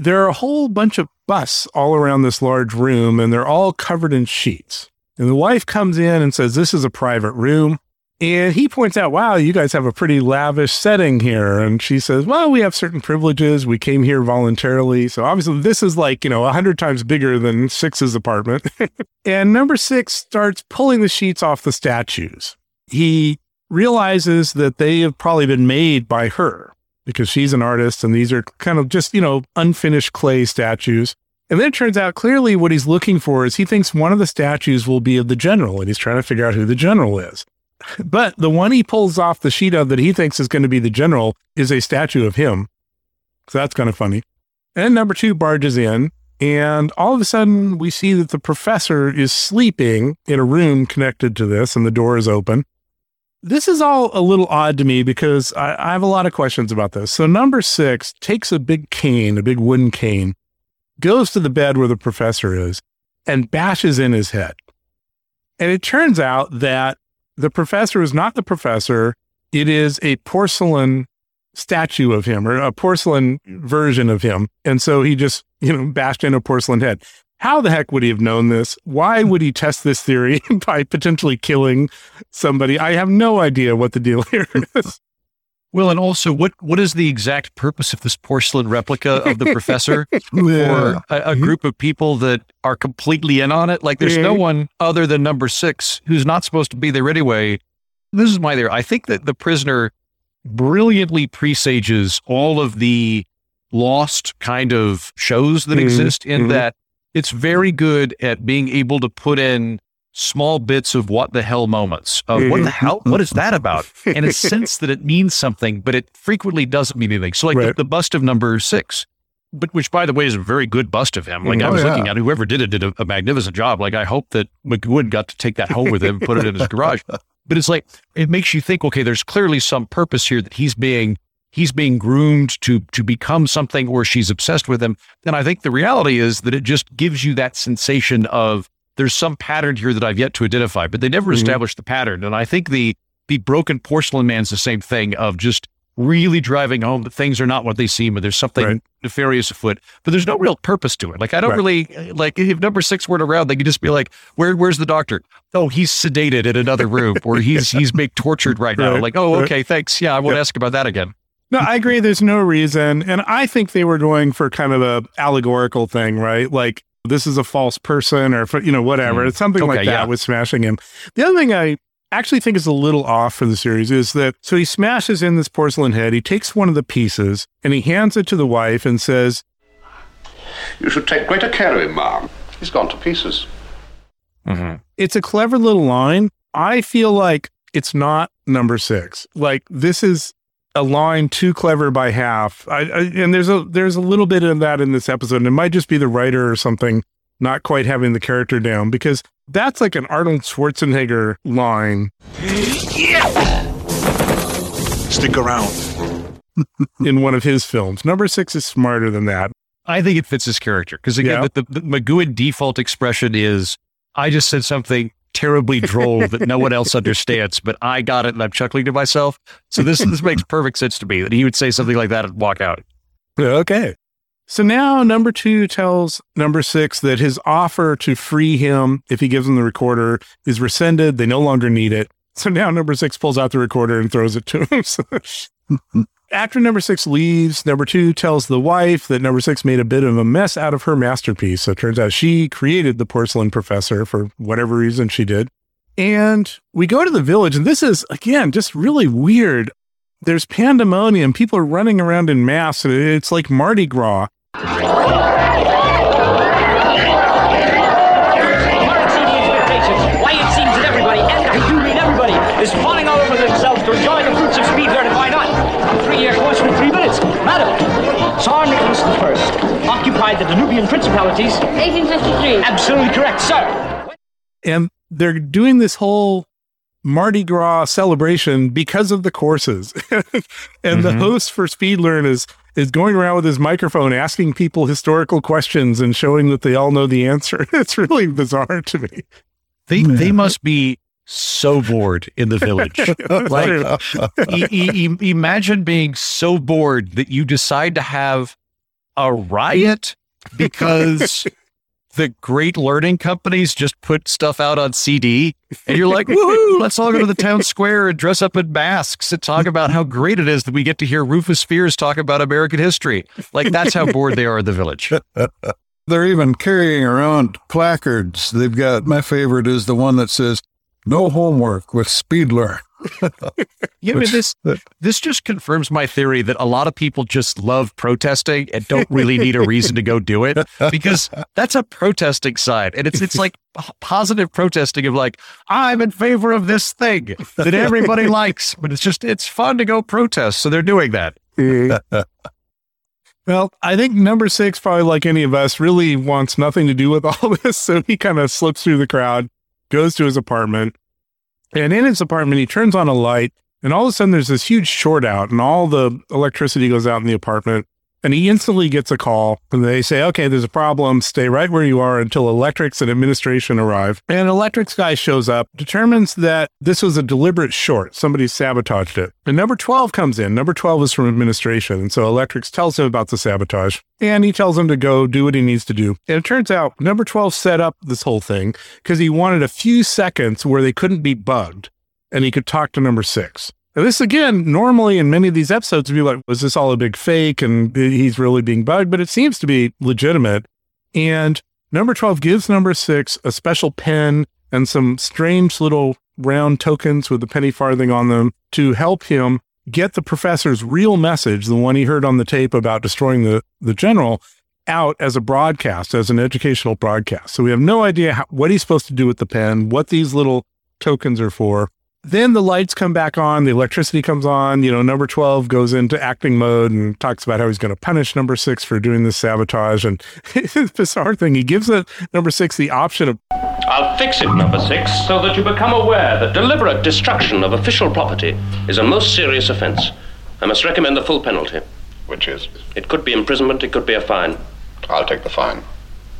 There are a whole bunch of busts all around this large room, and they're all covered in sheets. And the wife comes in and says, This is a private room. And he points out, wow, you guys have a pretty lavish setting here. And she says, well, we have certain privileges. We came here voluntarily. So obviously, this is like, you know, a hundred times bigger than Six's apartment. and number six starts pulling the sheets off the statues. He realizes that they have probably been made by her because she's an artist and these are kind of just, you know, unfinished clay statues. And then it turns out clearly what he's looking for is he thinks one of the statues will be of the general and he's trying to figure out who the general is. But the one he pulls off the sheet of that he thinks is going to be the general is a statue of him. So that's kind of funny. And number two barges in, and all of a sudden we see that the professor is sleeping in a room connected to this, and the door is open. This is all a little odd to me because I, I have a lot of questions about this. So, number six takes a big cane, a big wooden cane, goes to the bed where the professor is, and bashes in his head. And it turns out that the professor is not the professor. It is a porcelain statue of him or a porcelain version of him. And so he just, you know, bashed in a porcelain head. How the heck would he have known this? Why would he test this theory by potentially killing somebody? I have no idea what the deal here is. Well, and also, what what is the exact purpose of this porcelain replica of the professor for a, a, group of people that are completely in on it? Like, there's no one other than number six who's not supposed to be there anyway. This is my there. I think that the prisoner brilliantly presages all of the lost kind of shows that mm-hmm. exist in mm-hmm. that it's very good at being able to put in small bits of what the hell moments of what the hell what is that about? And a sense that it means something but it frequently doesn't mean anything. So like right. the, the, bust of number six but which by the way is a very good bust of him. Like mm, oh, i was yeah. looking at whoever did it did a, a, magnificent job. Like i hope that mcgoohan got to take that home with him and put it in his garage. But it's like it makes you think okay there's clearly some purpose here that he's being he's being groomed to to become something or she's obsessed with him then i think the reality is that it just gives you that sensation of there's some pattern here that I've yet to identify, but they never mm-hmm. established the pattern. And I think the the broken porcelain man's the same thing of just really driving home that things are not what they seem and there's something right. nefarious afoot, but there's no real purpose to it. Like I don't right. really like if number six weren't around, they could just be like, Where where's the doctor? Oh, he's sedated in another room or he's he's being tortured right now. Right. Like, oh, okay, thanks. Yeah, I won't yep. ask about that again. No, I agree. There's no reason. And I think they were going for kind of a allegorical thing, right? Like this is a false person or, you know, whatever. Mm. It's something okay, like that yeah. with smashing him. The other thing I actually think is a little off for the series is that so he smashes in this porcelain head, he takes one of the pieces and he hands it to the wife and says, You should take greater care of him, ma'am. He's gone to pieces. Mm-hmm. It's a clever little line. I feel like it's not number six. Like this is a line too clever by half. I, I, and there's a there's a little bit of that in this episode. And it might just be the writer or something not quite having the character down because that's like an Arnold Schwarzenegger line. Stick around. in one of his films. Number six is smarter than that. I think it fits his character because again, yeah. the, the, the McGoohan default expression is, "I just said something terribly droll that no one else understands, but I got it and I'm chuckling to myself. So this this makes perfect sense to me that he would say something like that and walk out. Okay. So now number two tells number six that his offer to free him if he gives him the recorder is rescinded. They no longer need it. So now number six pulls out the recorder and throws it to him. After number six leaves, number two tells the wife that number six made a bit of a mess out of her masterpiece. So it turns out she created the porcelain professor for whatever reason she did. And we go to the village, and this is, again, just really weird. There's pandemonium. People are running around in mass. It's like Mardi Gras. Why it seems that everybody, and I do mean everybody, Tsar Danubian principalities. 1853. Absolutely correct, sir. And they're doing this whole Mardi Gras celebration because of the courses. and mm-hmm. the host for SpeedLearn is is going around with his microphone asking people historical questions and showing that they all know the answer. It's really bizarre to me. They they must be so bored in the village. like, e- e- imagine being so bored that you decide to have a riot because the great learning companies just put stuff out on CD and you're like, woohoo, let's all go to the town square and dress up in masks and talk about how great it is that we get to hear Rufus Fears talk about American history. Like that's how bored they are at the village. They're even carrying around placards. They've got my favorite is the one that says, no homework with speed learn. Yeah, I mean, this this just confirms my theory that a lot of people just love protesting and don't really need a reason to go do it because that's a protesting side, and it's it's like positive protesting of like I'm in favor of this thing that everybody likes, but it's just it's fun to go protest, so they're doing that. Eh. Well, I think number six, probably like any of us, really wants nothing to do with all this. So he kind of slips through the crowd, goes to his apartment, and in his apartment, he turns on a light, and all of a sudden there's this huge short out, and all the electricity goes out in the apartment. And he instantly gets a call, and they say, okay, there's a problem. Stay right where you are until electrics and administration arrive. And electrics guy shows up, determines that this was a deliberate short. Somebody sabotaged it. And number 12 comes in. Number 12 is from administration. And so electrics tells him about the sabotage, and he tells him to go do what he needs to do. And it turns out number 12 set up this whole thing because he wanted a few seconds where they couldn't be bugged, and he could talk to number six. Now, this again, normally in many of these episodes, be like, was this all a big fake and he's really being bugged? But it seems to be legitimate. And number 12 gives number six a special pen and some strange little round tokens with a penny farthing on them to help him get the professor's real message, the one he heard on the tape about destroying the, the general, out as a broadcast, as an educational broadcast. So we have no idea how, what he's supposed to do with the pen, what these little tokens are for. Then the lights come back on, the electricity comes on. You know, number 12 goes into acting mode and talks about how he's going to punish number six for doing this sabotage. And it's bizarre thing. He gives it, number six the option of. I'll fix it, number six, so that you become aware that deliberate destruction of official property is a most serious offense. I must recommend the full penalty. Which is? It could be imprisonment, it could be a fine. I'll take the fine.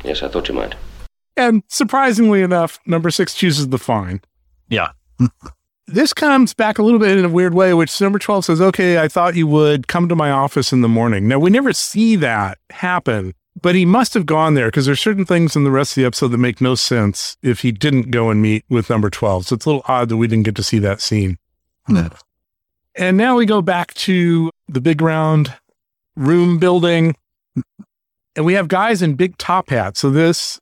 Yes, I thought you might. And surprisingly enough, number six chooses the fine. Yeah. this comes back a little bit in a weird way, which number 12 says, okay, I thought you would come to my office in the morning. Now, we never see that happen, but he must have gone there because there's certain things in the rest of the episode that make no sense if he didn't go and meet with number 12. So it's a little odd that we didn't get to see that scene. Hmm. No. And now we go back to the big round room building, and we have guys in big top hats. So this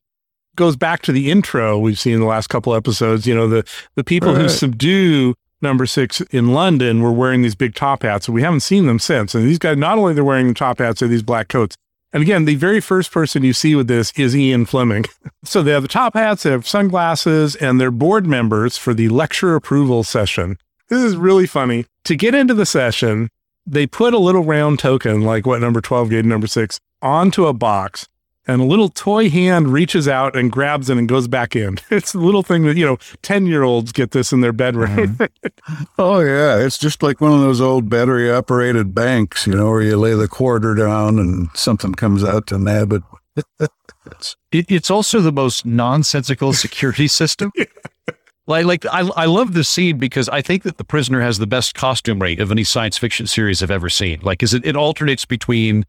goes back to the intro we've seen in the last couple episodes. You know, the the people Right. who subdue number six in London were wearing these big top hats, and we haven't seen them since. And these guys, not only they're wearing the top hats, they're these black coats. And again, the very first person you see with this is Ian Fleming. So they have the top hats, they have sunglasses, and they're board members for the lecture approval session. This is really funny. To get into the session, they put a little round token, like what number 12 gave number six, onto a box, and a little toy hand reaches out and grabs it and goes back in. It's a little thing that, you know, 10 year olds get this in their bedroom. Mm-hmm. Oh yeah, it's just like one of those old battery operated banks, you know, where you lay the quarter down and something comes out to nab it. It, it's also the most nonsensical security system. Like, like I, I love this scene because I think that the prisoner has the best costume rate of any science fiction series I've ever seen. Like, is it, it alternates between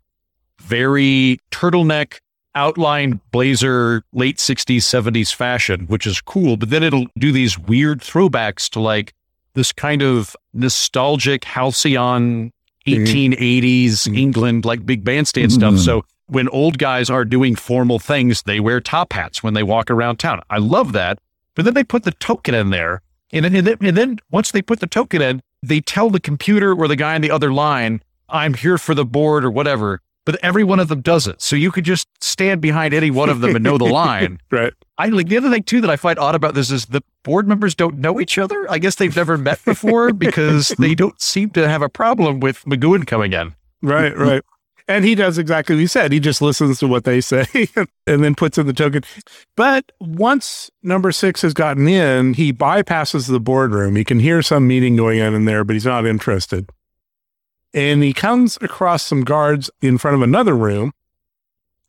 very turtleneck, outline blazer, late 60s, 70s fashion, which is cool, but then it'll do these weird throwbacks to like this kind of nostalgic halcyon 1880s England, like big bandstand stuff. Mhm. So when old guys are doing formal things, they wear top hats when they walk around town. I love that. But then they put the token in there. And, then- and, then, and then once they put the token in, they tell the computer or the guy on the other line, I'm here for the board or whatever. But every one of them does it. So you could just stand behind any one of them and know the line. right. I like the other thing too that I find odd about this is the board members don't know each other. I guess they've never met before because they don't seem to have a problem with McGoohan coming in. Right, right. And he does exactly what he said. He just listens to what they say and then puts in the token. But once number six has gotten in, he bypasses the boardroom. He can hear some meeting going on in there, but he's not interested. And he comes across some guards in front of another room.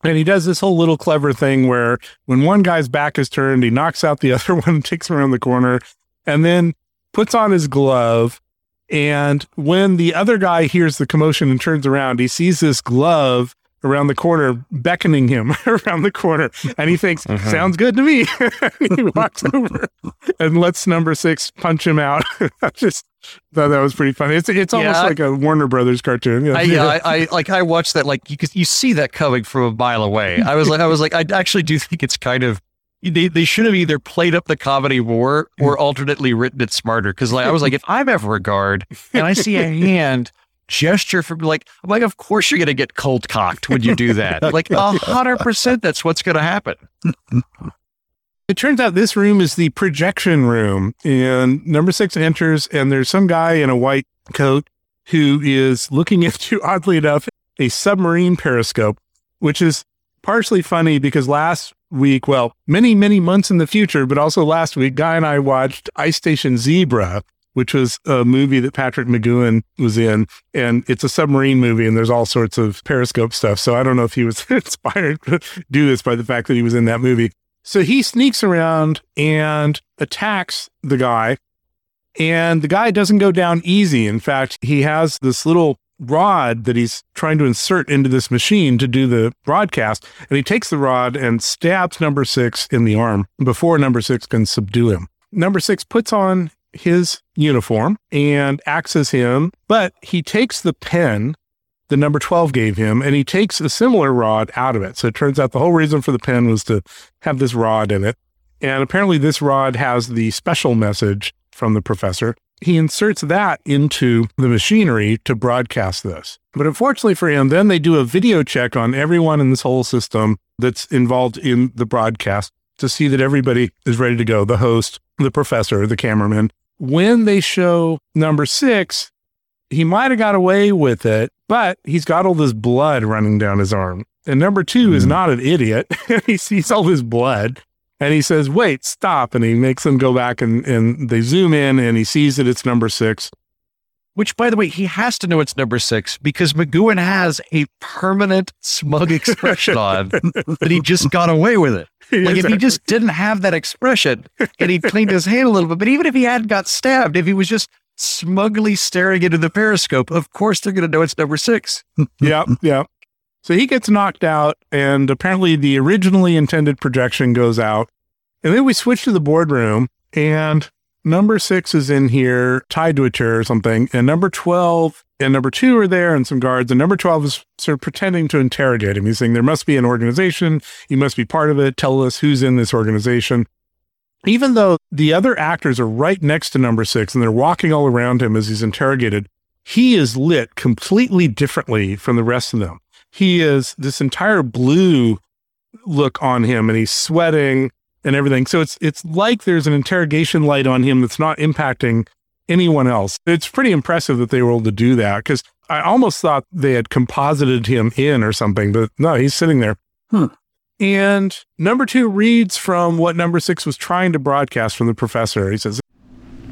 And he does this whole little clever thing where when one guy's back is turned, he knocks out the other one, takes him around the corner, and then puts on his glove and when the other guy hears the commotion and turns around, he sees this glove around the corner, beckoning him around the corner. And he thinks, uh-huh. sounds good to me. he walks over and lets number six punch him out. I just thought that was pretty funny. It's, it's almost I- like a Warner Brothers cartoon. Yeah. I, yeah, I, I like I watched that like you you see that coming from a mile away. I was like I was like I actually do think it's kind of they, they should have either played up the comedy more or alternately written it smarter. Cause like I was like, if I'm ever a guard and I see a hand gesture from like I'm like, of course you're gonna get cold cocked when you do that. Like a hundred percent that's what's gonna happen. It turns out this room is the projection room, and number six enters, and there's some guy in a white coat who is looking into, oddly enough, a submarine periscope, which is partially funny because last week, well, many, many months in the future, but also last week, Guy and I watched Ice Station Zebra, which was a movie that Patrick McGoohan was in. And it's a submarine movie, and there's all sorts of periscope stuff. So I don't know if he was inspired to do this by the fact that he was in that movie. So he sneaks around and attacks the guy. And the guy doesn't go down easy. In fact, he has this little rod that he's trying to insert into this machine to do the broadcast. And he takes the rod and stabs number six in the arm before number six can subdue him. Number six puts on his uniform and as him, but he takes the pen the number 12 gave him and he takes a similar rod out of it. So it turns out the whole reason for the pen was to have this rod in it. And apparently this rod has the special message from the professor. He inserts that into the machinery to broadcast this. But unfortunately for him, then they do a video check on everyone in this whole system that's involved in the broadcast to see that everybody is ready to go the host, the professor, the cameraman. When they show number six, he might have got away with it, but he's got all this blood running down his arm. And number two is hmm. not an idiot. he sees all this blood and he says, wait, stop. And he makes them go back and, and they zoom in and he sees that it's number six. Which, by the way, he has to know it's number six because McGoohan has a permanent smug expression on that he just got away with it. Like if he just didn't have that expression and he cleaned his hand a little bit, but even if he hadn't got stabbed, if he was just smugly staring into the periscope, of course they're going to know it's number six. yeah, yeah. So he gets knocked out, and apparently the originally intended projection goes out. And then we switch to the boardroom, and number six is in here tied to a chair or something. And number 12 and number two are there, and some guards. And number 12 is sort of pretending to interrogate him. He's saying, There must be an organization. You must be part of it. Tell us who's in this organization. Even though the other actors are right next to number six and they're walking all around him as he's interrogated, he is lit completely differently from the rest of them. He is this entire blue look on him and he's sweating and everything. So it's it's like there's an interrogation light on him that's not impacting anyone else. It's pretty impressive that they were able to do that because I almost thought they had composited him in or something, but no, he's sitting there. Hmm. And number two reads from what number six was trying to broadcast from the professor. He says,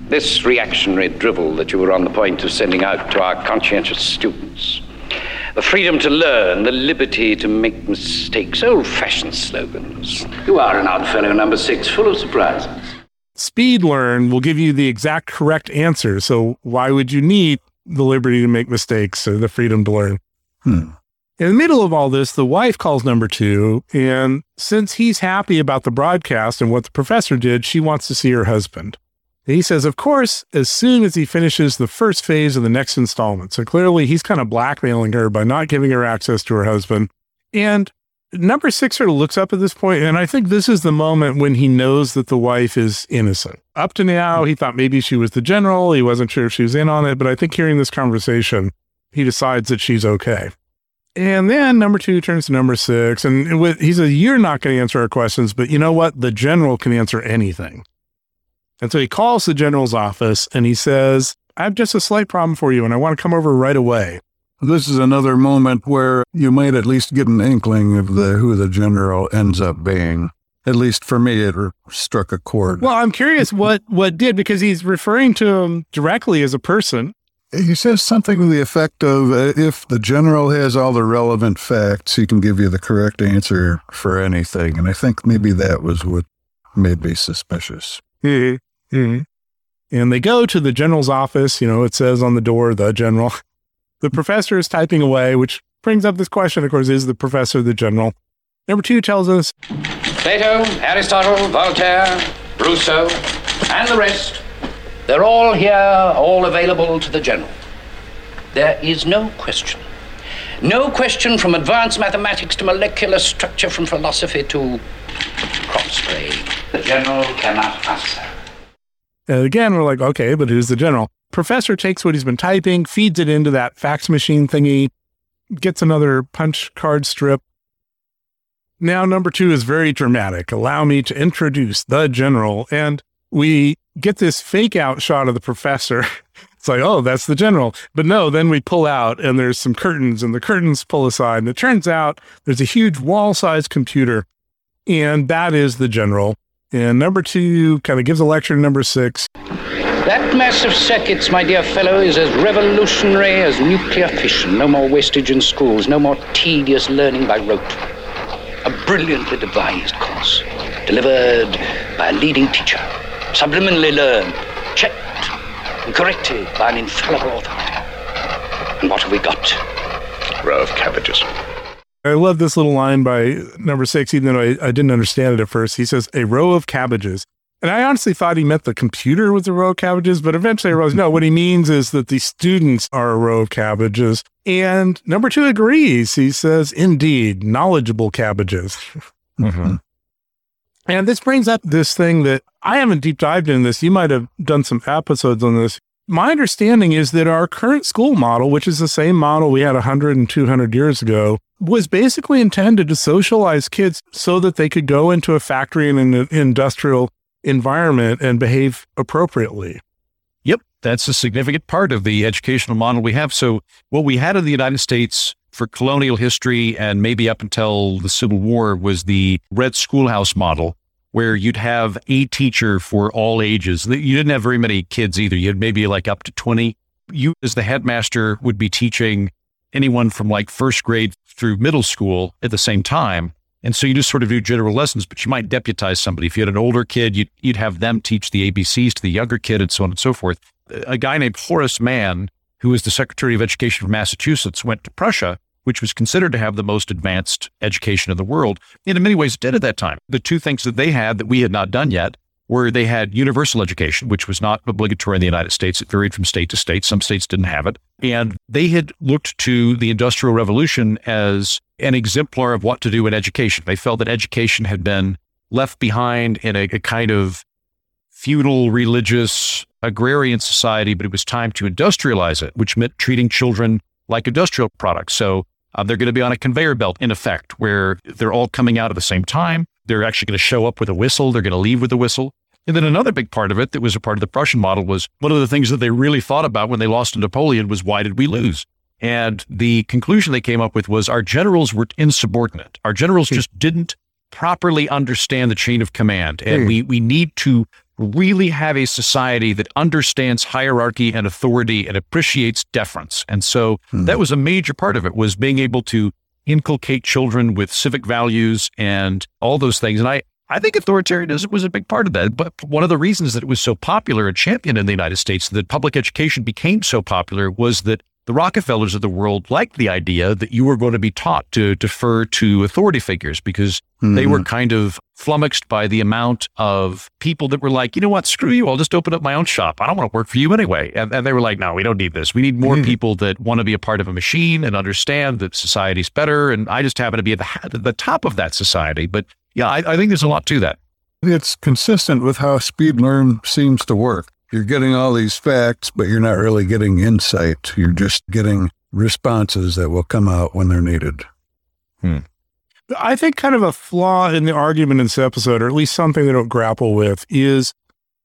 This reactionary drivel that you were on the point of sending out to our conscientious students. The freedom to learn, the liberty to make mistakes, old fashioned slogans. You are an odd fellow, number six, full of surprises. Speed learn will give you the exact correct answer. So why would you need the liberty to make mistakes or the freedom to learn? Hmm. In the middle of all this, the wife calls number two. And since he's happy about the broadcast and what the professor did, she wants to see her husband. And he says, of course, as soon as he finishes the first phase of the next installment. So clearly he's kind of blackmailing her by not giving her access to her husband. And number six sort of looks up at this point, and I think this is the moment when he knows that the wife is innocent. Up to now, he thought maybe she was the general. He wasn't sure if she was in on it, but I think hearing this conversation, he decides that she's okay. And then number two turns to number six, and he says, You're not going to answer our questions, but you know what? The general can answer anything. And so he calls the general's office and he says, I have just a slight problem for you, and I want to come over right away. This is another moment where you might at least get an inkling of the who the general ends up being. At least for me, it struck a chord. Well, I'm curious what what did because he's referring to him directly as a person. He says something to the effect of uh, if the general has all the relevant facts, he can give you the correct answer for anything. And I think maybe that was what made me suspicious. Mm-hmm. Mm-hmm. And they go to the general's office. You know, it says on the door, the general. The professor is typing away, which brings up this question, of course, is the professor the general? Number two tells us Plato, Aristotle, Voltaire, Rousseau, and the rest, they're all here, all available to the general. There is no question. No question from advanced mathematics to molecular structure, from philosophy to crop spray. The general cannot answer. And again, we're like, okay, but who's the general? Professor takes what he's been typing, feeds it into that fax machine thingy, gets another punch card strip. Now, number two is very dramatic. Allow me to introduce the general. And we get this fake out shot of the professor. It's like, oh, that's the general. But no, then we pull out and there's some curtains and the curtains pull aside. And it turns out there's a huge wall sized computer. And that is the general. And number two kind of gives a lecture to number six. That mass of circuits, my dear fellow, is as revolutionary as nuclear fission. No more wastage in schools, no more tedious learning by rote. A brilliantly devised course, delivered by a leading teacher, subliminally learned, checked, and corrected by an infallible authority. And what have we got? Row of cabbages. I love this little line by number six, even though I, I didn't understand it at first. He says, a row of cabbages. And I honestly thought he meant the computer was a row of cabbages, but eventually I realized no, what he means is that the students are a row of cabbages. And number two agrees. He says, indeed, knowledgeable cabbages. Mm-hmm. And this brings up this thing that I haven't deep dived in this. You might have done some episodes on this. My understanding is that our current school model, which is the same model we had 100 and 200 years ago, was basically intended to socialize kids so that they could go into a factory and an industrial environment and behave appropriately. Yep, that's a significant part of the educational model we have. So, what we had in the United States for colonial history and maybe up until the Civil War was the red schoolhouse model, where you'd have a teacher for all ages. You didn't have very many kids either. You had maybe like up to 20. You, as the headmaster, would be teaching anyone from like first grade through middle school at the same time. And so you just sort of do general lessons, but you might deputize somebody. If you had an older kid, you'd, you'd have them teach the ABCs to the younger kid and so on and so forth. A guy named Horace Mann, who was the Secretary of Education for Massachusetts, went to Prussia, which was considered to have the most advanced education in the world. And in many ways did at that time. The two things that they had that we had not done yet were they had universal education, which was not obligatory in the United States. It varied from state to state. Some states didn't have it. And they had looked to the Industrial Revolution as an exemplar of what to do in education. They felt that education had been left behind in a, a kind of feudal, religious, agrarian society, but it was time to industrialize it, which meant treating children like industrial products. So uh, they're going to be on a conveyor belt, in effect, where they're all coming out at the same time. They're actually going to show up with a whistle. They're going to leave with a whistle. And then another big part of it that was a part of the Prussian model was one of the things that they really thought about when they lost to Napoleon was why did we lose? And the conclusion they came up with was our generals were insubordinate. Our generals hmm. just didn't properly understand the chain of command. And hmm. we, we need to really have a society that understands hierarchy and authority and appreciates deference. And so hmm. that was a major part of it was being able to inculcate children with civic values and all those things. And I, I think authoritarianism was a big part of that. But one of the reasons that it was so popular and championed in the United States, that public education became so popular, was that the Rockefellers of the world liked the idea that you were going to be taught to defer to authority figures because they were mm-hmm. kind of flummoxed by the amount of people that were like, you know what, screw you, I'll just open up my own shop. I don't want to work for you anyway. And, and they were like, no, we don't need this. We need more mm-hmm. people that want to be a part of a machine and understand that society's better. And I just happen to be at the, at the top of that society. But yeah, I, I think there's a lot to that. It's consistent with how speed learn seems to work. You're getting all these facts, but you're not really getting insight. You're just getting responses that will come out when they're needed. Hmm. I think kind of a flaw in the argument in this episode, or at least something they don't grapple with, is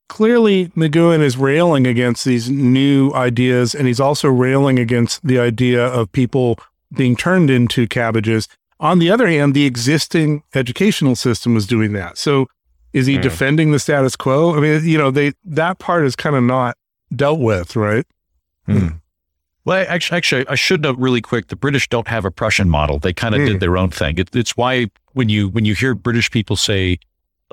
clearly McGoohan is railing against these new ideas, and he's also railing against the idea of people being turned into cabbages. On the other hand, the existing educational system was doing that. So is he defending the status quo? I mean, you know, they that part is kind of not dealt with, right? Hmm. Hmm. Well, actually, actually, I should note really quick: the British don't have a Prussian model. They kind of did hmm. their own thing. It, it's why when you when you hear British people say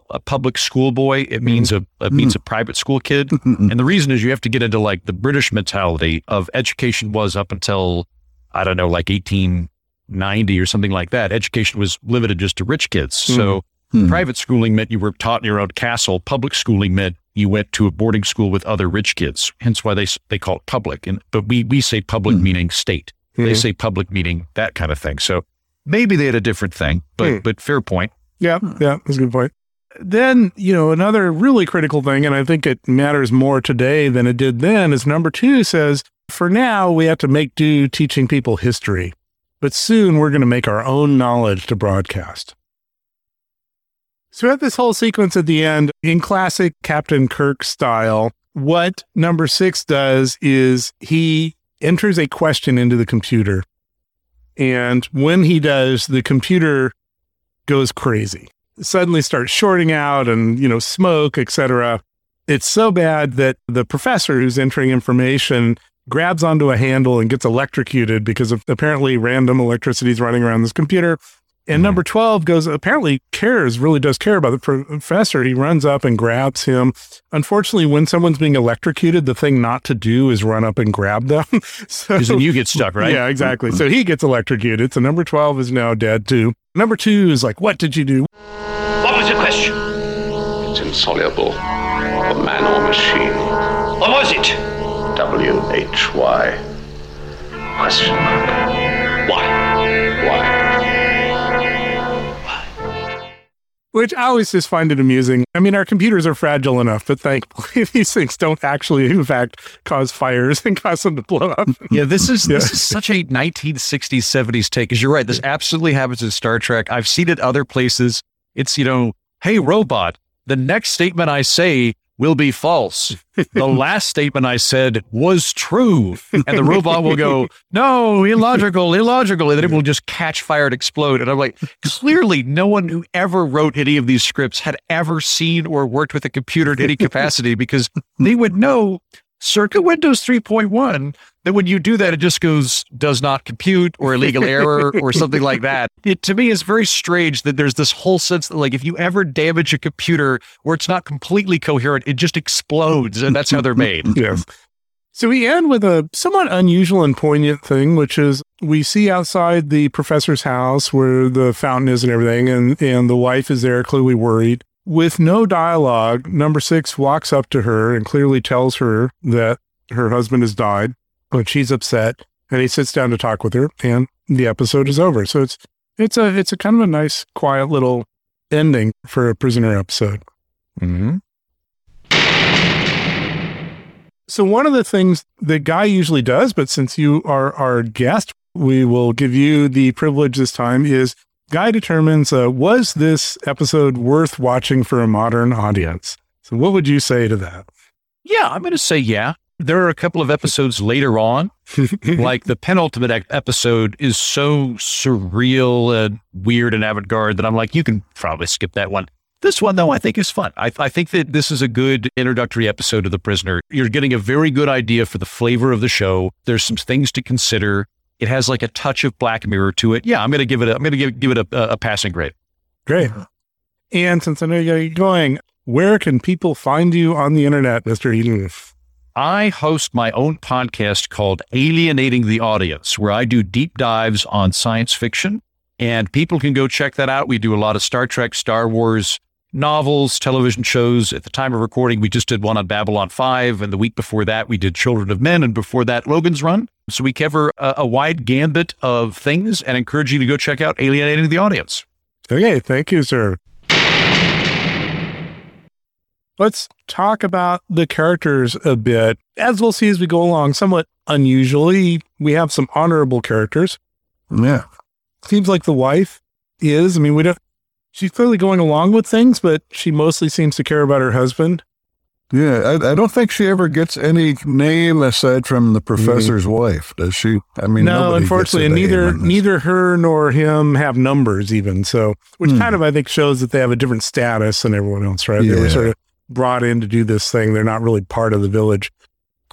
a public school boy, it means a it means a private school kid. and the reason is you have to get into like the British mentality of education was up until I don't know, like eighteen 90 or something like that, education was limited just to rich kids. So Hmm. private schooling meant you were taught in your own castle. Public schooling meant you went to a boarding school with other rich kids. Hence why they they call it public. And but we we say public meaning state. They Mhm. say public meaning that kind of thing. So maybe they had a different thing, but Hmm. but fair point. Yeah, yeah, that's a good point. Then, you know, another really critical thing, and I think it matters more today than it did then, is number two says, for now, we have to make do teaching people history, but soon we're going to make our own knowledge to broadcast. So, have this whole sequence at the end in classic Captain Kirk style. What number six does is he enters a question into the computer. And when he does, the computer goes crazy suddenly starts shorting out and you know smoke etc it's so bad that the professor who's entering information grabs onto a handle and gets electrocuted because of apparently random electricity is running around this computer and hmm. number 12 goes apparently cares really does care about the professor he runs up and grabs him unfortunately when someone's being electrocuted the thing not to do is run up and grab them so Because then you get stuck, right? yeah exactly hmm. so he gets electrocuted so number 12 is now dead too number two is like what did you do What was the question? It's insoluble. For man or machine. What was it? W H Y. Question mark. Why? Why? Which I always just find it amusing. I mean, our computers are fragile enough, but thankfully these things don't actually, in fact, cause fires and cause them to blow up. Yeah, this is Yeah. this is such a 1960s 70s take. Because you're right, this absolutely happens in Star Trek. I've seen it other places. It's you know, hey robot, the next statement I say will be false. The last statement I said was true, and the robot will go, no, illogical, illogical, and then it will just catch fire and explode. And I'm like, clearly, no one who ever wrote any of these scripts had ever seen or worked with a computer in any capacity because they would know circa Windows 3.1 that when you do that, it just goes does not compute or illegal error or something like that. It to me is very strange that there's this whole sense that like if you ever damage a computer where it's not completely coherent, it just explodes, and that's how they're made. yes. So we end with a somewhat unusual and poignant thing, which is we see outside the professor's house where the fountain is and everything, and, and the wife is there, clearly worried. With no dialogue, number six walks up to her and clearly tells her that her husband has died, but she's upset, and he sits down to talk with her, and the episode is over. So it's it's a it's a kind of a nice, quiet little ending for a prisoner episode. Mm-hmm. So one of the things that Guy usually does, but since you are our guest, we will give you the privilege this time is Guy determines, uh, was this episode worth watching for a modern audience? So what would you say to that? Yeah, I'm going to say yeah. There are a couple of episodes later on, like the penultimate episode is so surreal and weird and avant garde that I'm like, you can probably skip that one. This one, though, I think is fun. I, I think that this is a good introductory episode of The Prisoner. You're getting a very good idea for the flavor of the show. There's some things to consider. It has like a touch of Black Mirror to it. Yeah, I'm going to give it. A, I'm going to give give it a, a, a passing grade. Great. And since I know you're going, where can people find you on the internet, Mr. Heaton? I host my own podcast called Alienating the Audience, where I do deep dives on science fiction, and people can go check that out. We do a lot of Star Trek, Star Wars novels, television shows. At the time of recording, we just did one on Babylon 5, and the week before that, we did Children of Men, and before that, Logan's Run. So we cover a, a wide gambit of things and encourage you to go check out Alienating the Audience. Okay, thank you, sir. Let's talk about the characters a bit. As we'll see as we go along, somewhat unusually, we have some honorable characters. Yeah. Seems like the wife is. I mean, we don't. She's clearly going along with things, but she mostly seems to care about her husband. Yeah, I, I don't think she ever gets any name aside from the professor's wife, does she? I mean, no, unfortunately, and neither neither her nor him have numbers even. So, which Hmm. kind of I think shows that they have a different status than everyone else, right? They were sort of brought in to do this thing. They're not really part of the village.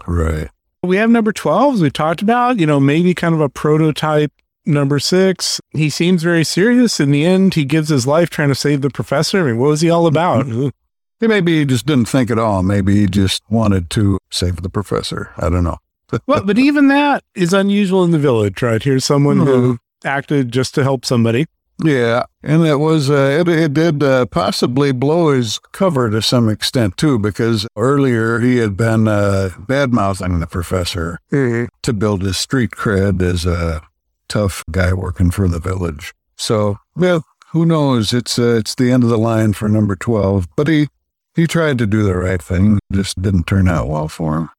Right. We have number 12, as we talked about, you know, maybe kind of a prototype number six. He seems very serious. In the end, he gives his life trying to save the professor. I mean, what was he all about? He maybe he just didn't think at all. Maybe he just wanted to save the professor. I don't know. well, but even that is unusual in the village, right? Here's someone who acted just to help somebody. Yeah, and it was uh, it, it did uh, possibly blow his cover to some extent too, because earlier he had been uh, bad mouthing the professor to build his street cred as a tough guy working for the village. So, yeah, who knows? It's uh, it's the end of the line for number twelve, but he he tried to do the right thing, just didn't turn out well for him.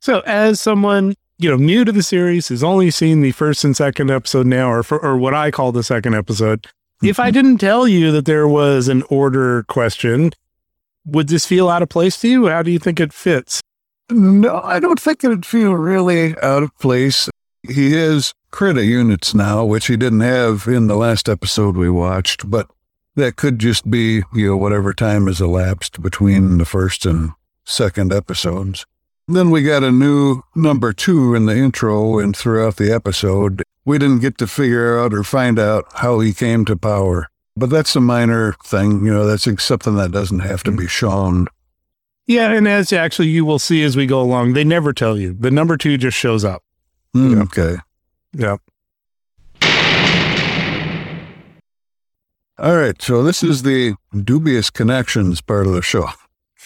So, as someone you know new to the series, who's only seen the first and second episode now, or for, or what I call the second episode, if I didn't tell you that there was an order question, would this feel out of place to you? How do you think it fits? No, I don't think it'd feel really out of place. He has credit units now, which he didn't have in the last episode we watched, but that could just be, you know, whatever time has elapsed between the first and second episodes. Then we got a new number two in the intro and throughout the episode. We didn't get to figure out or find out how he came to power. But that's a minor thing, you know, that's something that doesn't have to be mm-hmm. shown. Yeah, and as actually you will see as we go along, they never tell you. The number two just shows up. Mm, Okay. Yeah. All right, so this is the dubious connections part of the show.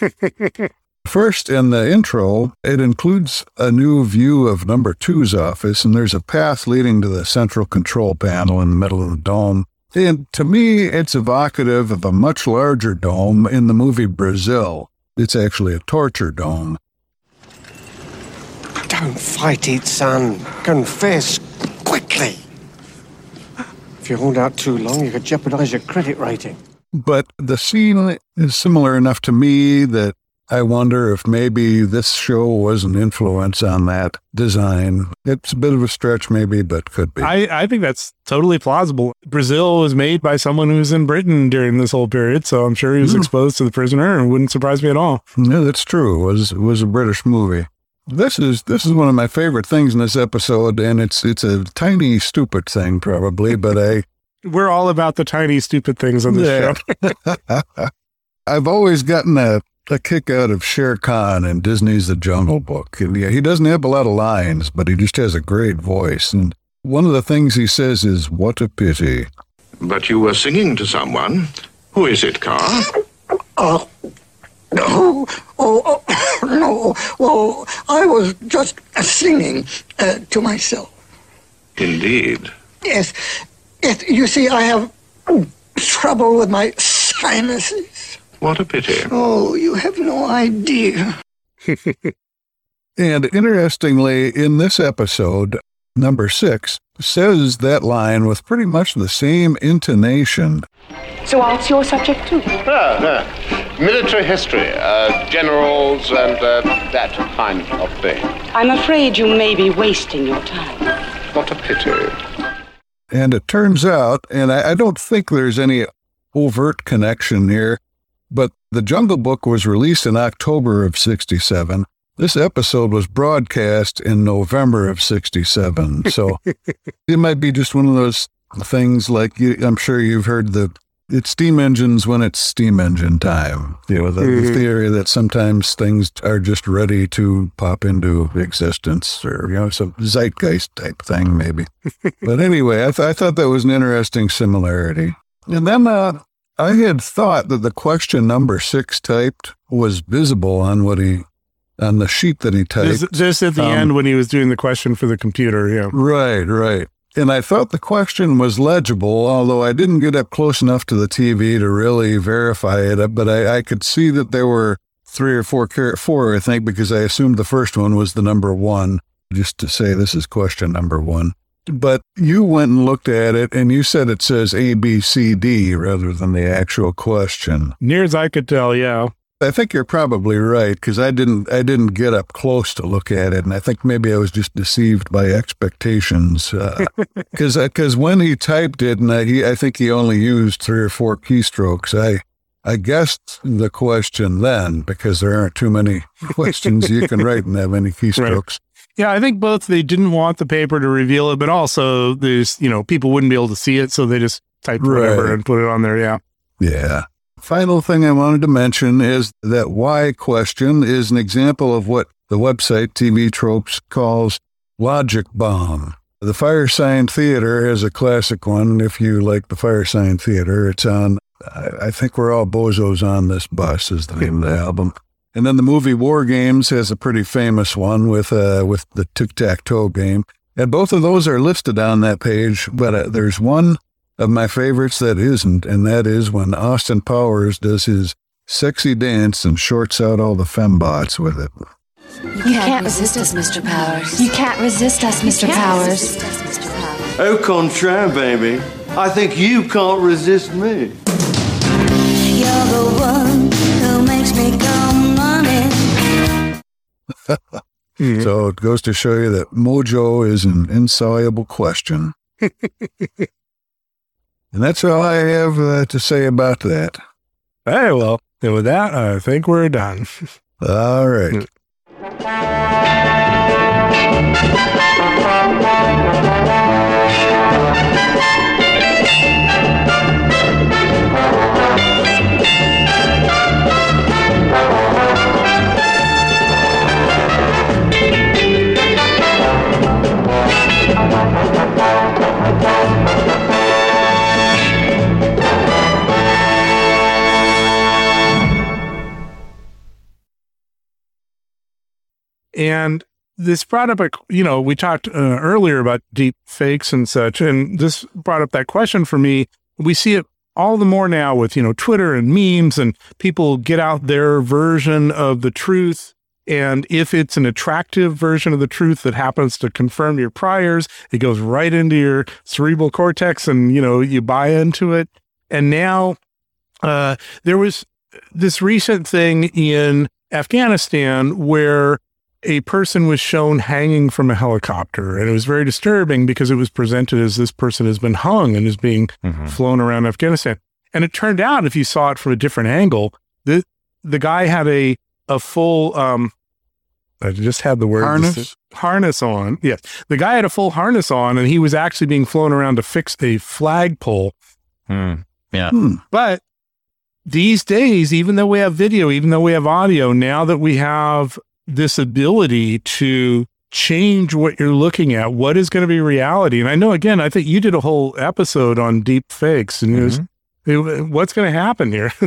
First, in the intro, it includes a new view of number two's office, and there's a path leading to the central control panel in the middle of the dome. And to me, it's evocative of a much larger dome in the movie Brazil. It's actually a torture dome. Don't fight it, son. Confess quickly. If you hold out too long, you could jeopardize your credit rating. But the scene is similar enough to me that I wonder if maybe this show was an influence on that design. It's a bit of a stretch, maybe, but could be. I, I think that's totally plausible. Brazil was made by someone who was in Britain during this whole period, so I'm sure he was Hmm. exposed to the prisoner and it wouldn't surprise me at all. Yeah, that's true. It was it was a British movie. This is this is one of my favorite things in this episode, and it's it's a tiny stupid thing probably, but I We're all about the tiny, stupid things on this Yeah. show. I've always gotten a a kick out of Shere Khan in Disney's The Jungle Book. And yeah, he doesn't have a lot of lines, but he just has a great voice. And one of the things he says is, "What a pity." But you were singing to someone. Who is it, Kaa? Oh, uh, no. Oh, oh, no. Well, I was just singing uh, to myself. Indeed. Yes. Yes, you see, I have trouble with my sinuses. What a pity. Oh, you have no idea. And interestingly, in this episode, number six says that line with pretty much the same intonation. So art's your subject too? No, no. Military history, uh, generals, and uh, that kind of thing. I'm afraid you may be wasting your time. What a pity. And it turns out, and I, I don't think there's any overt connection here, but the Jungle Book was released in October of 67. This episode was broadcast in November of 67. So it might be just one of those things like you, I'm sure you've heard the it's steam engines when it's steam engine time. You know, the, the Mhm. theory that sometimes things are just ready to pop into existence or, you know, some zeitgeist type thing, maybe. but anyway, I, th- I thought that was an interesting similarity. And then uh, I had thought that the question number six typed was visible on what he, on the sheet that he typed. Just, just at the Um, end when he was doing the question for the computer. Yeah. Right, right. And I thought the question was legible, although I didn't get up close enough to the TV to really verify it. But I, I could see that there were three or four, char- four, I think, because I assumed the first one was the number one, just to say this is question number one. But you went and looked at it and you said it says A, B, C, D rather than the actual question. Near as I could tell, yeah. I think you're probably right because I didn't I didn't get up close to look at it, and I think maybe I was just deceived by expectations. Uh, because because uh, when he typed it, and I, he I think he only used three or four keystrokes. I I guessed the question then because there aren't too many questions you can write and have any keystrokes. Yeah, I think both they didn't want the paper to reveal it, but also there's, you know, people wouldn't be able to see it, so they just typed whatever and put it on there. Yeah. Yeah. Final thing I wanted to mention is that why question is an example of what the website TV Tropes calls logic bomb. The Firesign Theater is a classic one. If you like the Firesign Theater, it's on, I think we're all bozos on this bus is the name of the album. And then the movie War Games has a pretty famous one with, uh, with the tic-tac-toe game. And both of those are listed on that page, but uh, there's one of my favorites that isn't, and that is when Austin Powers does his sexy dance and shorts out all the fembots with it. You can't resist us, Mr. Powers. You can't resist us, Mr. Powers. Au contraire, baby. I think you can't resist me. You're the one who makes me come running. So it goes to show you that mojo is an insoluble question. and that's all I have uh, to say about that. Hey, well, and with that, I think we're done. All right. And this brought up a, you know, we talked uh, earlier about deep fakes and such, and this brought up that question for me. We see it all the more now with, you know, Twitter and memes, and people get out their version of the truth. And if it's an attractive version of the truth that happens to confirm your priors, it goes right into your cerebral cortex and, you know, you buy into it. And now uh, there was this recent thing in Afghanistan where a person was shown hanging from a helicopter and it was very disturbing because it was presented as this person has been hung and is being mm-hmm. flown around Afghanistan. And it turned out if you saw it from a different angle, the the guy had a a full um I just had the word Harness? harness on. Yes. The guy had a full harness on and he was actually being flown around to fix a flagpole. Hmm. Yeah. Hmm. But these days, even though we have video, even though we have audio, now that we have this ability to change what you're looking at, what is going to be reality? And I know, again, I think you did a whole episode on deep fakes and it was, it- what's going to happen here?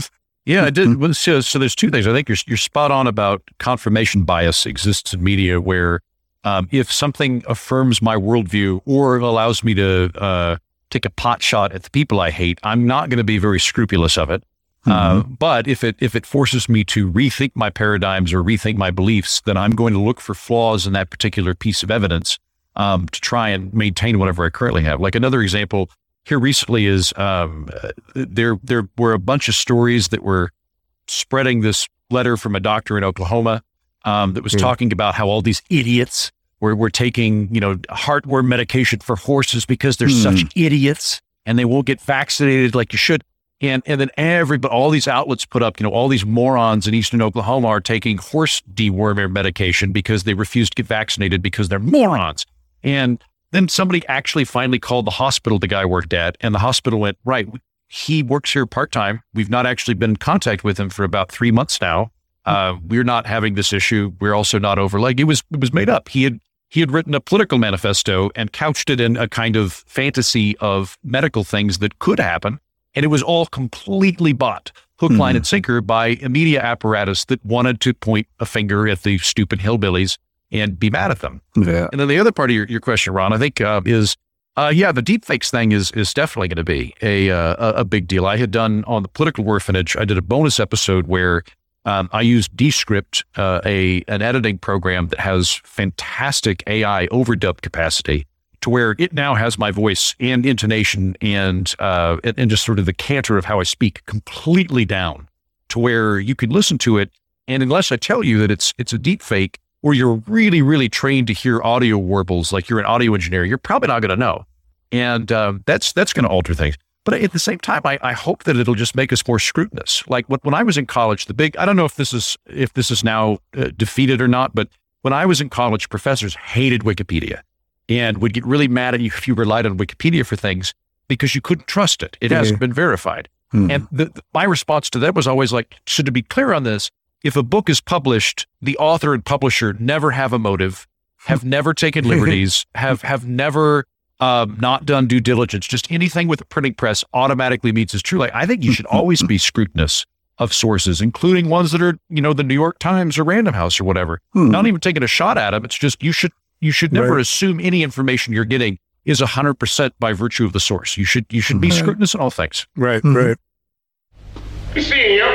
Yeah, it did. So, so there's two things. I think you're you're spot on about confirmation bias exists in media, where um, if something affirms my worldview or allows me to uh, take a pot shot at the people I hate, I'm not going to be very scrupulous of it. Uh, but if it if it forces me to rethink my paradigms or rethink my beliefs, then I'm going to look for flaws in that particular piece of evidence um, to try and maintain whatever I currently have. Like another example here recently is um, there there were a bunch of stories that were spreading this letter from a doctor in Oklahoma um, that was Hmm. talking about how all these idiots were, were taking, you know, heartworm medication for horses because they're Hmm. such idiots and they won't get vaccinated like you should. And and then everybody, all these outlets put up, you know, all these morons in eastern Oklahoma are taking horse dewormer medication because they refuse to get vaccinated because they're morons. And then somebody actually finally called the hospital the guy worked at, and the hospital went, right, he works here part time. We've not actually been in contact with him for about three months now. Uh, we're not having this issue. We're also not over. Like it was, it was made up. He had he had written a political manifesto and couched it in a kind of fantasy of medical things that could happen, and it was all completely bought, hook, line, and sinker by a media apparatus that wanted to point a finger at the stupid hillbillies and be mad at them. Yeah. And then the other part of your, your question, Ron, I think uh, is, uh, yeah, the deepfakes thing is is definitely going to be a, uh, a a big deal. I had done on the political orphanage. I did a bonus episode where um, I used Descript, uh, a an editing program that has fantastic AI overdub capacity, to where it now has my voice and intonation and uh, and, and just sort of the canter of how I speak completely down, to where you can listen to it, and unless I tell you that it's it's a deep fake, or you're really really trained to hear audio warbles, like you're an audio engineer, you're probably not going to know, and um, that's that's going to alter things. But at the same time, I, I hope that it'll just make us more scrutinous. Like when I was in college, the big I don't know if this is if this is now uh, defeated or not, but when I was in college, professors hated Wikipedia and would get really mad at you if you relied on Wikipedia for things because you couldn't trust it. It hasn't been verified. Hmm. And the, the- my response to that was always like, so to be clear on this, if a book is published, the author and publisher never have a motive. have never taken liberties, have have never um, not done due diligence. Just anything with a printing press automatically means it's true. Like I think you should always be scrutinous of sources, including ones that are you know the New York Times or Random House or whatever. Hmm. Not even taking a shot at them. It's just you should you should never Right. assume any information you're getting is hundred percent by virtue of the source. You should you should be Right. scrutinous in all things. Right, Mm-hmm. right. Be seeing you.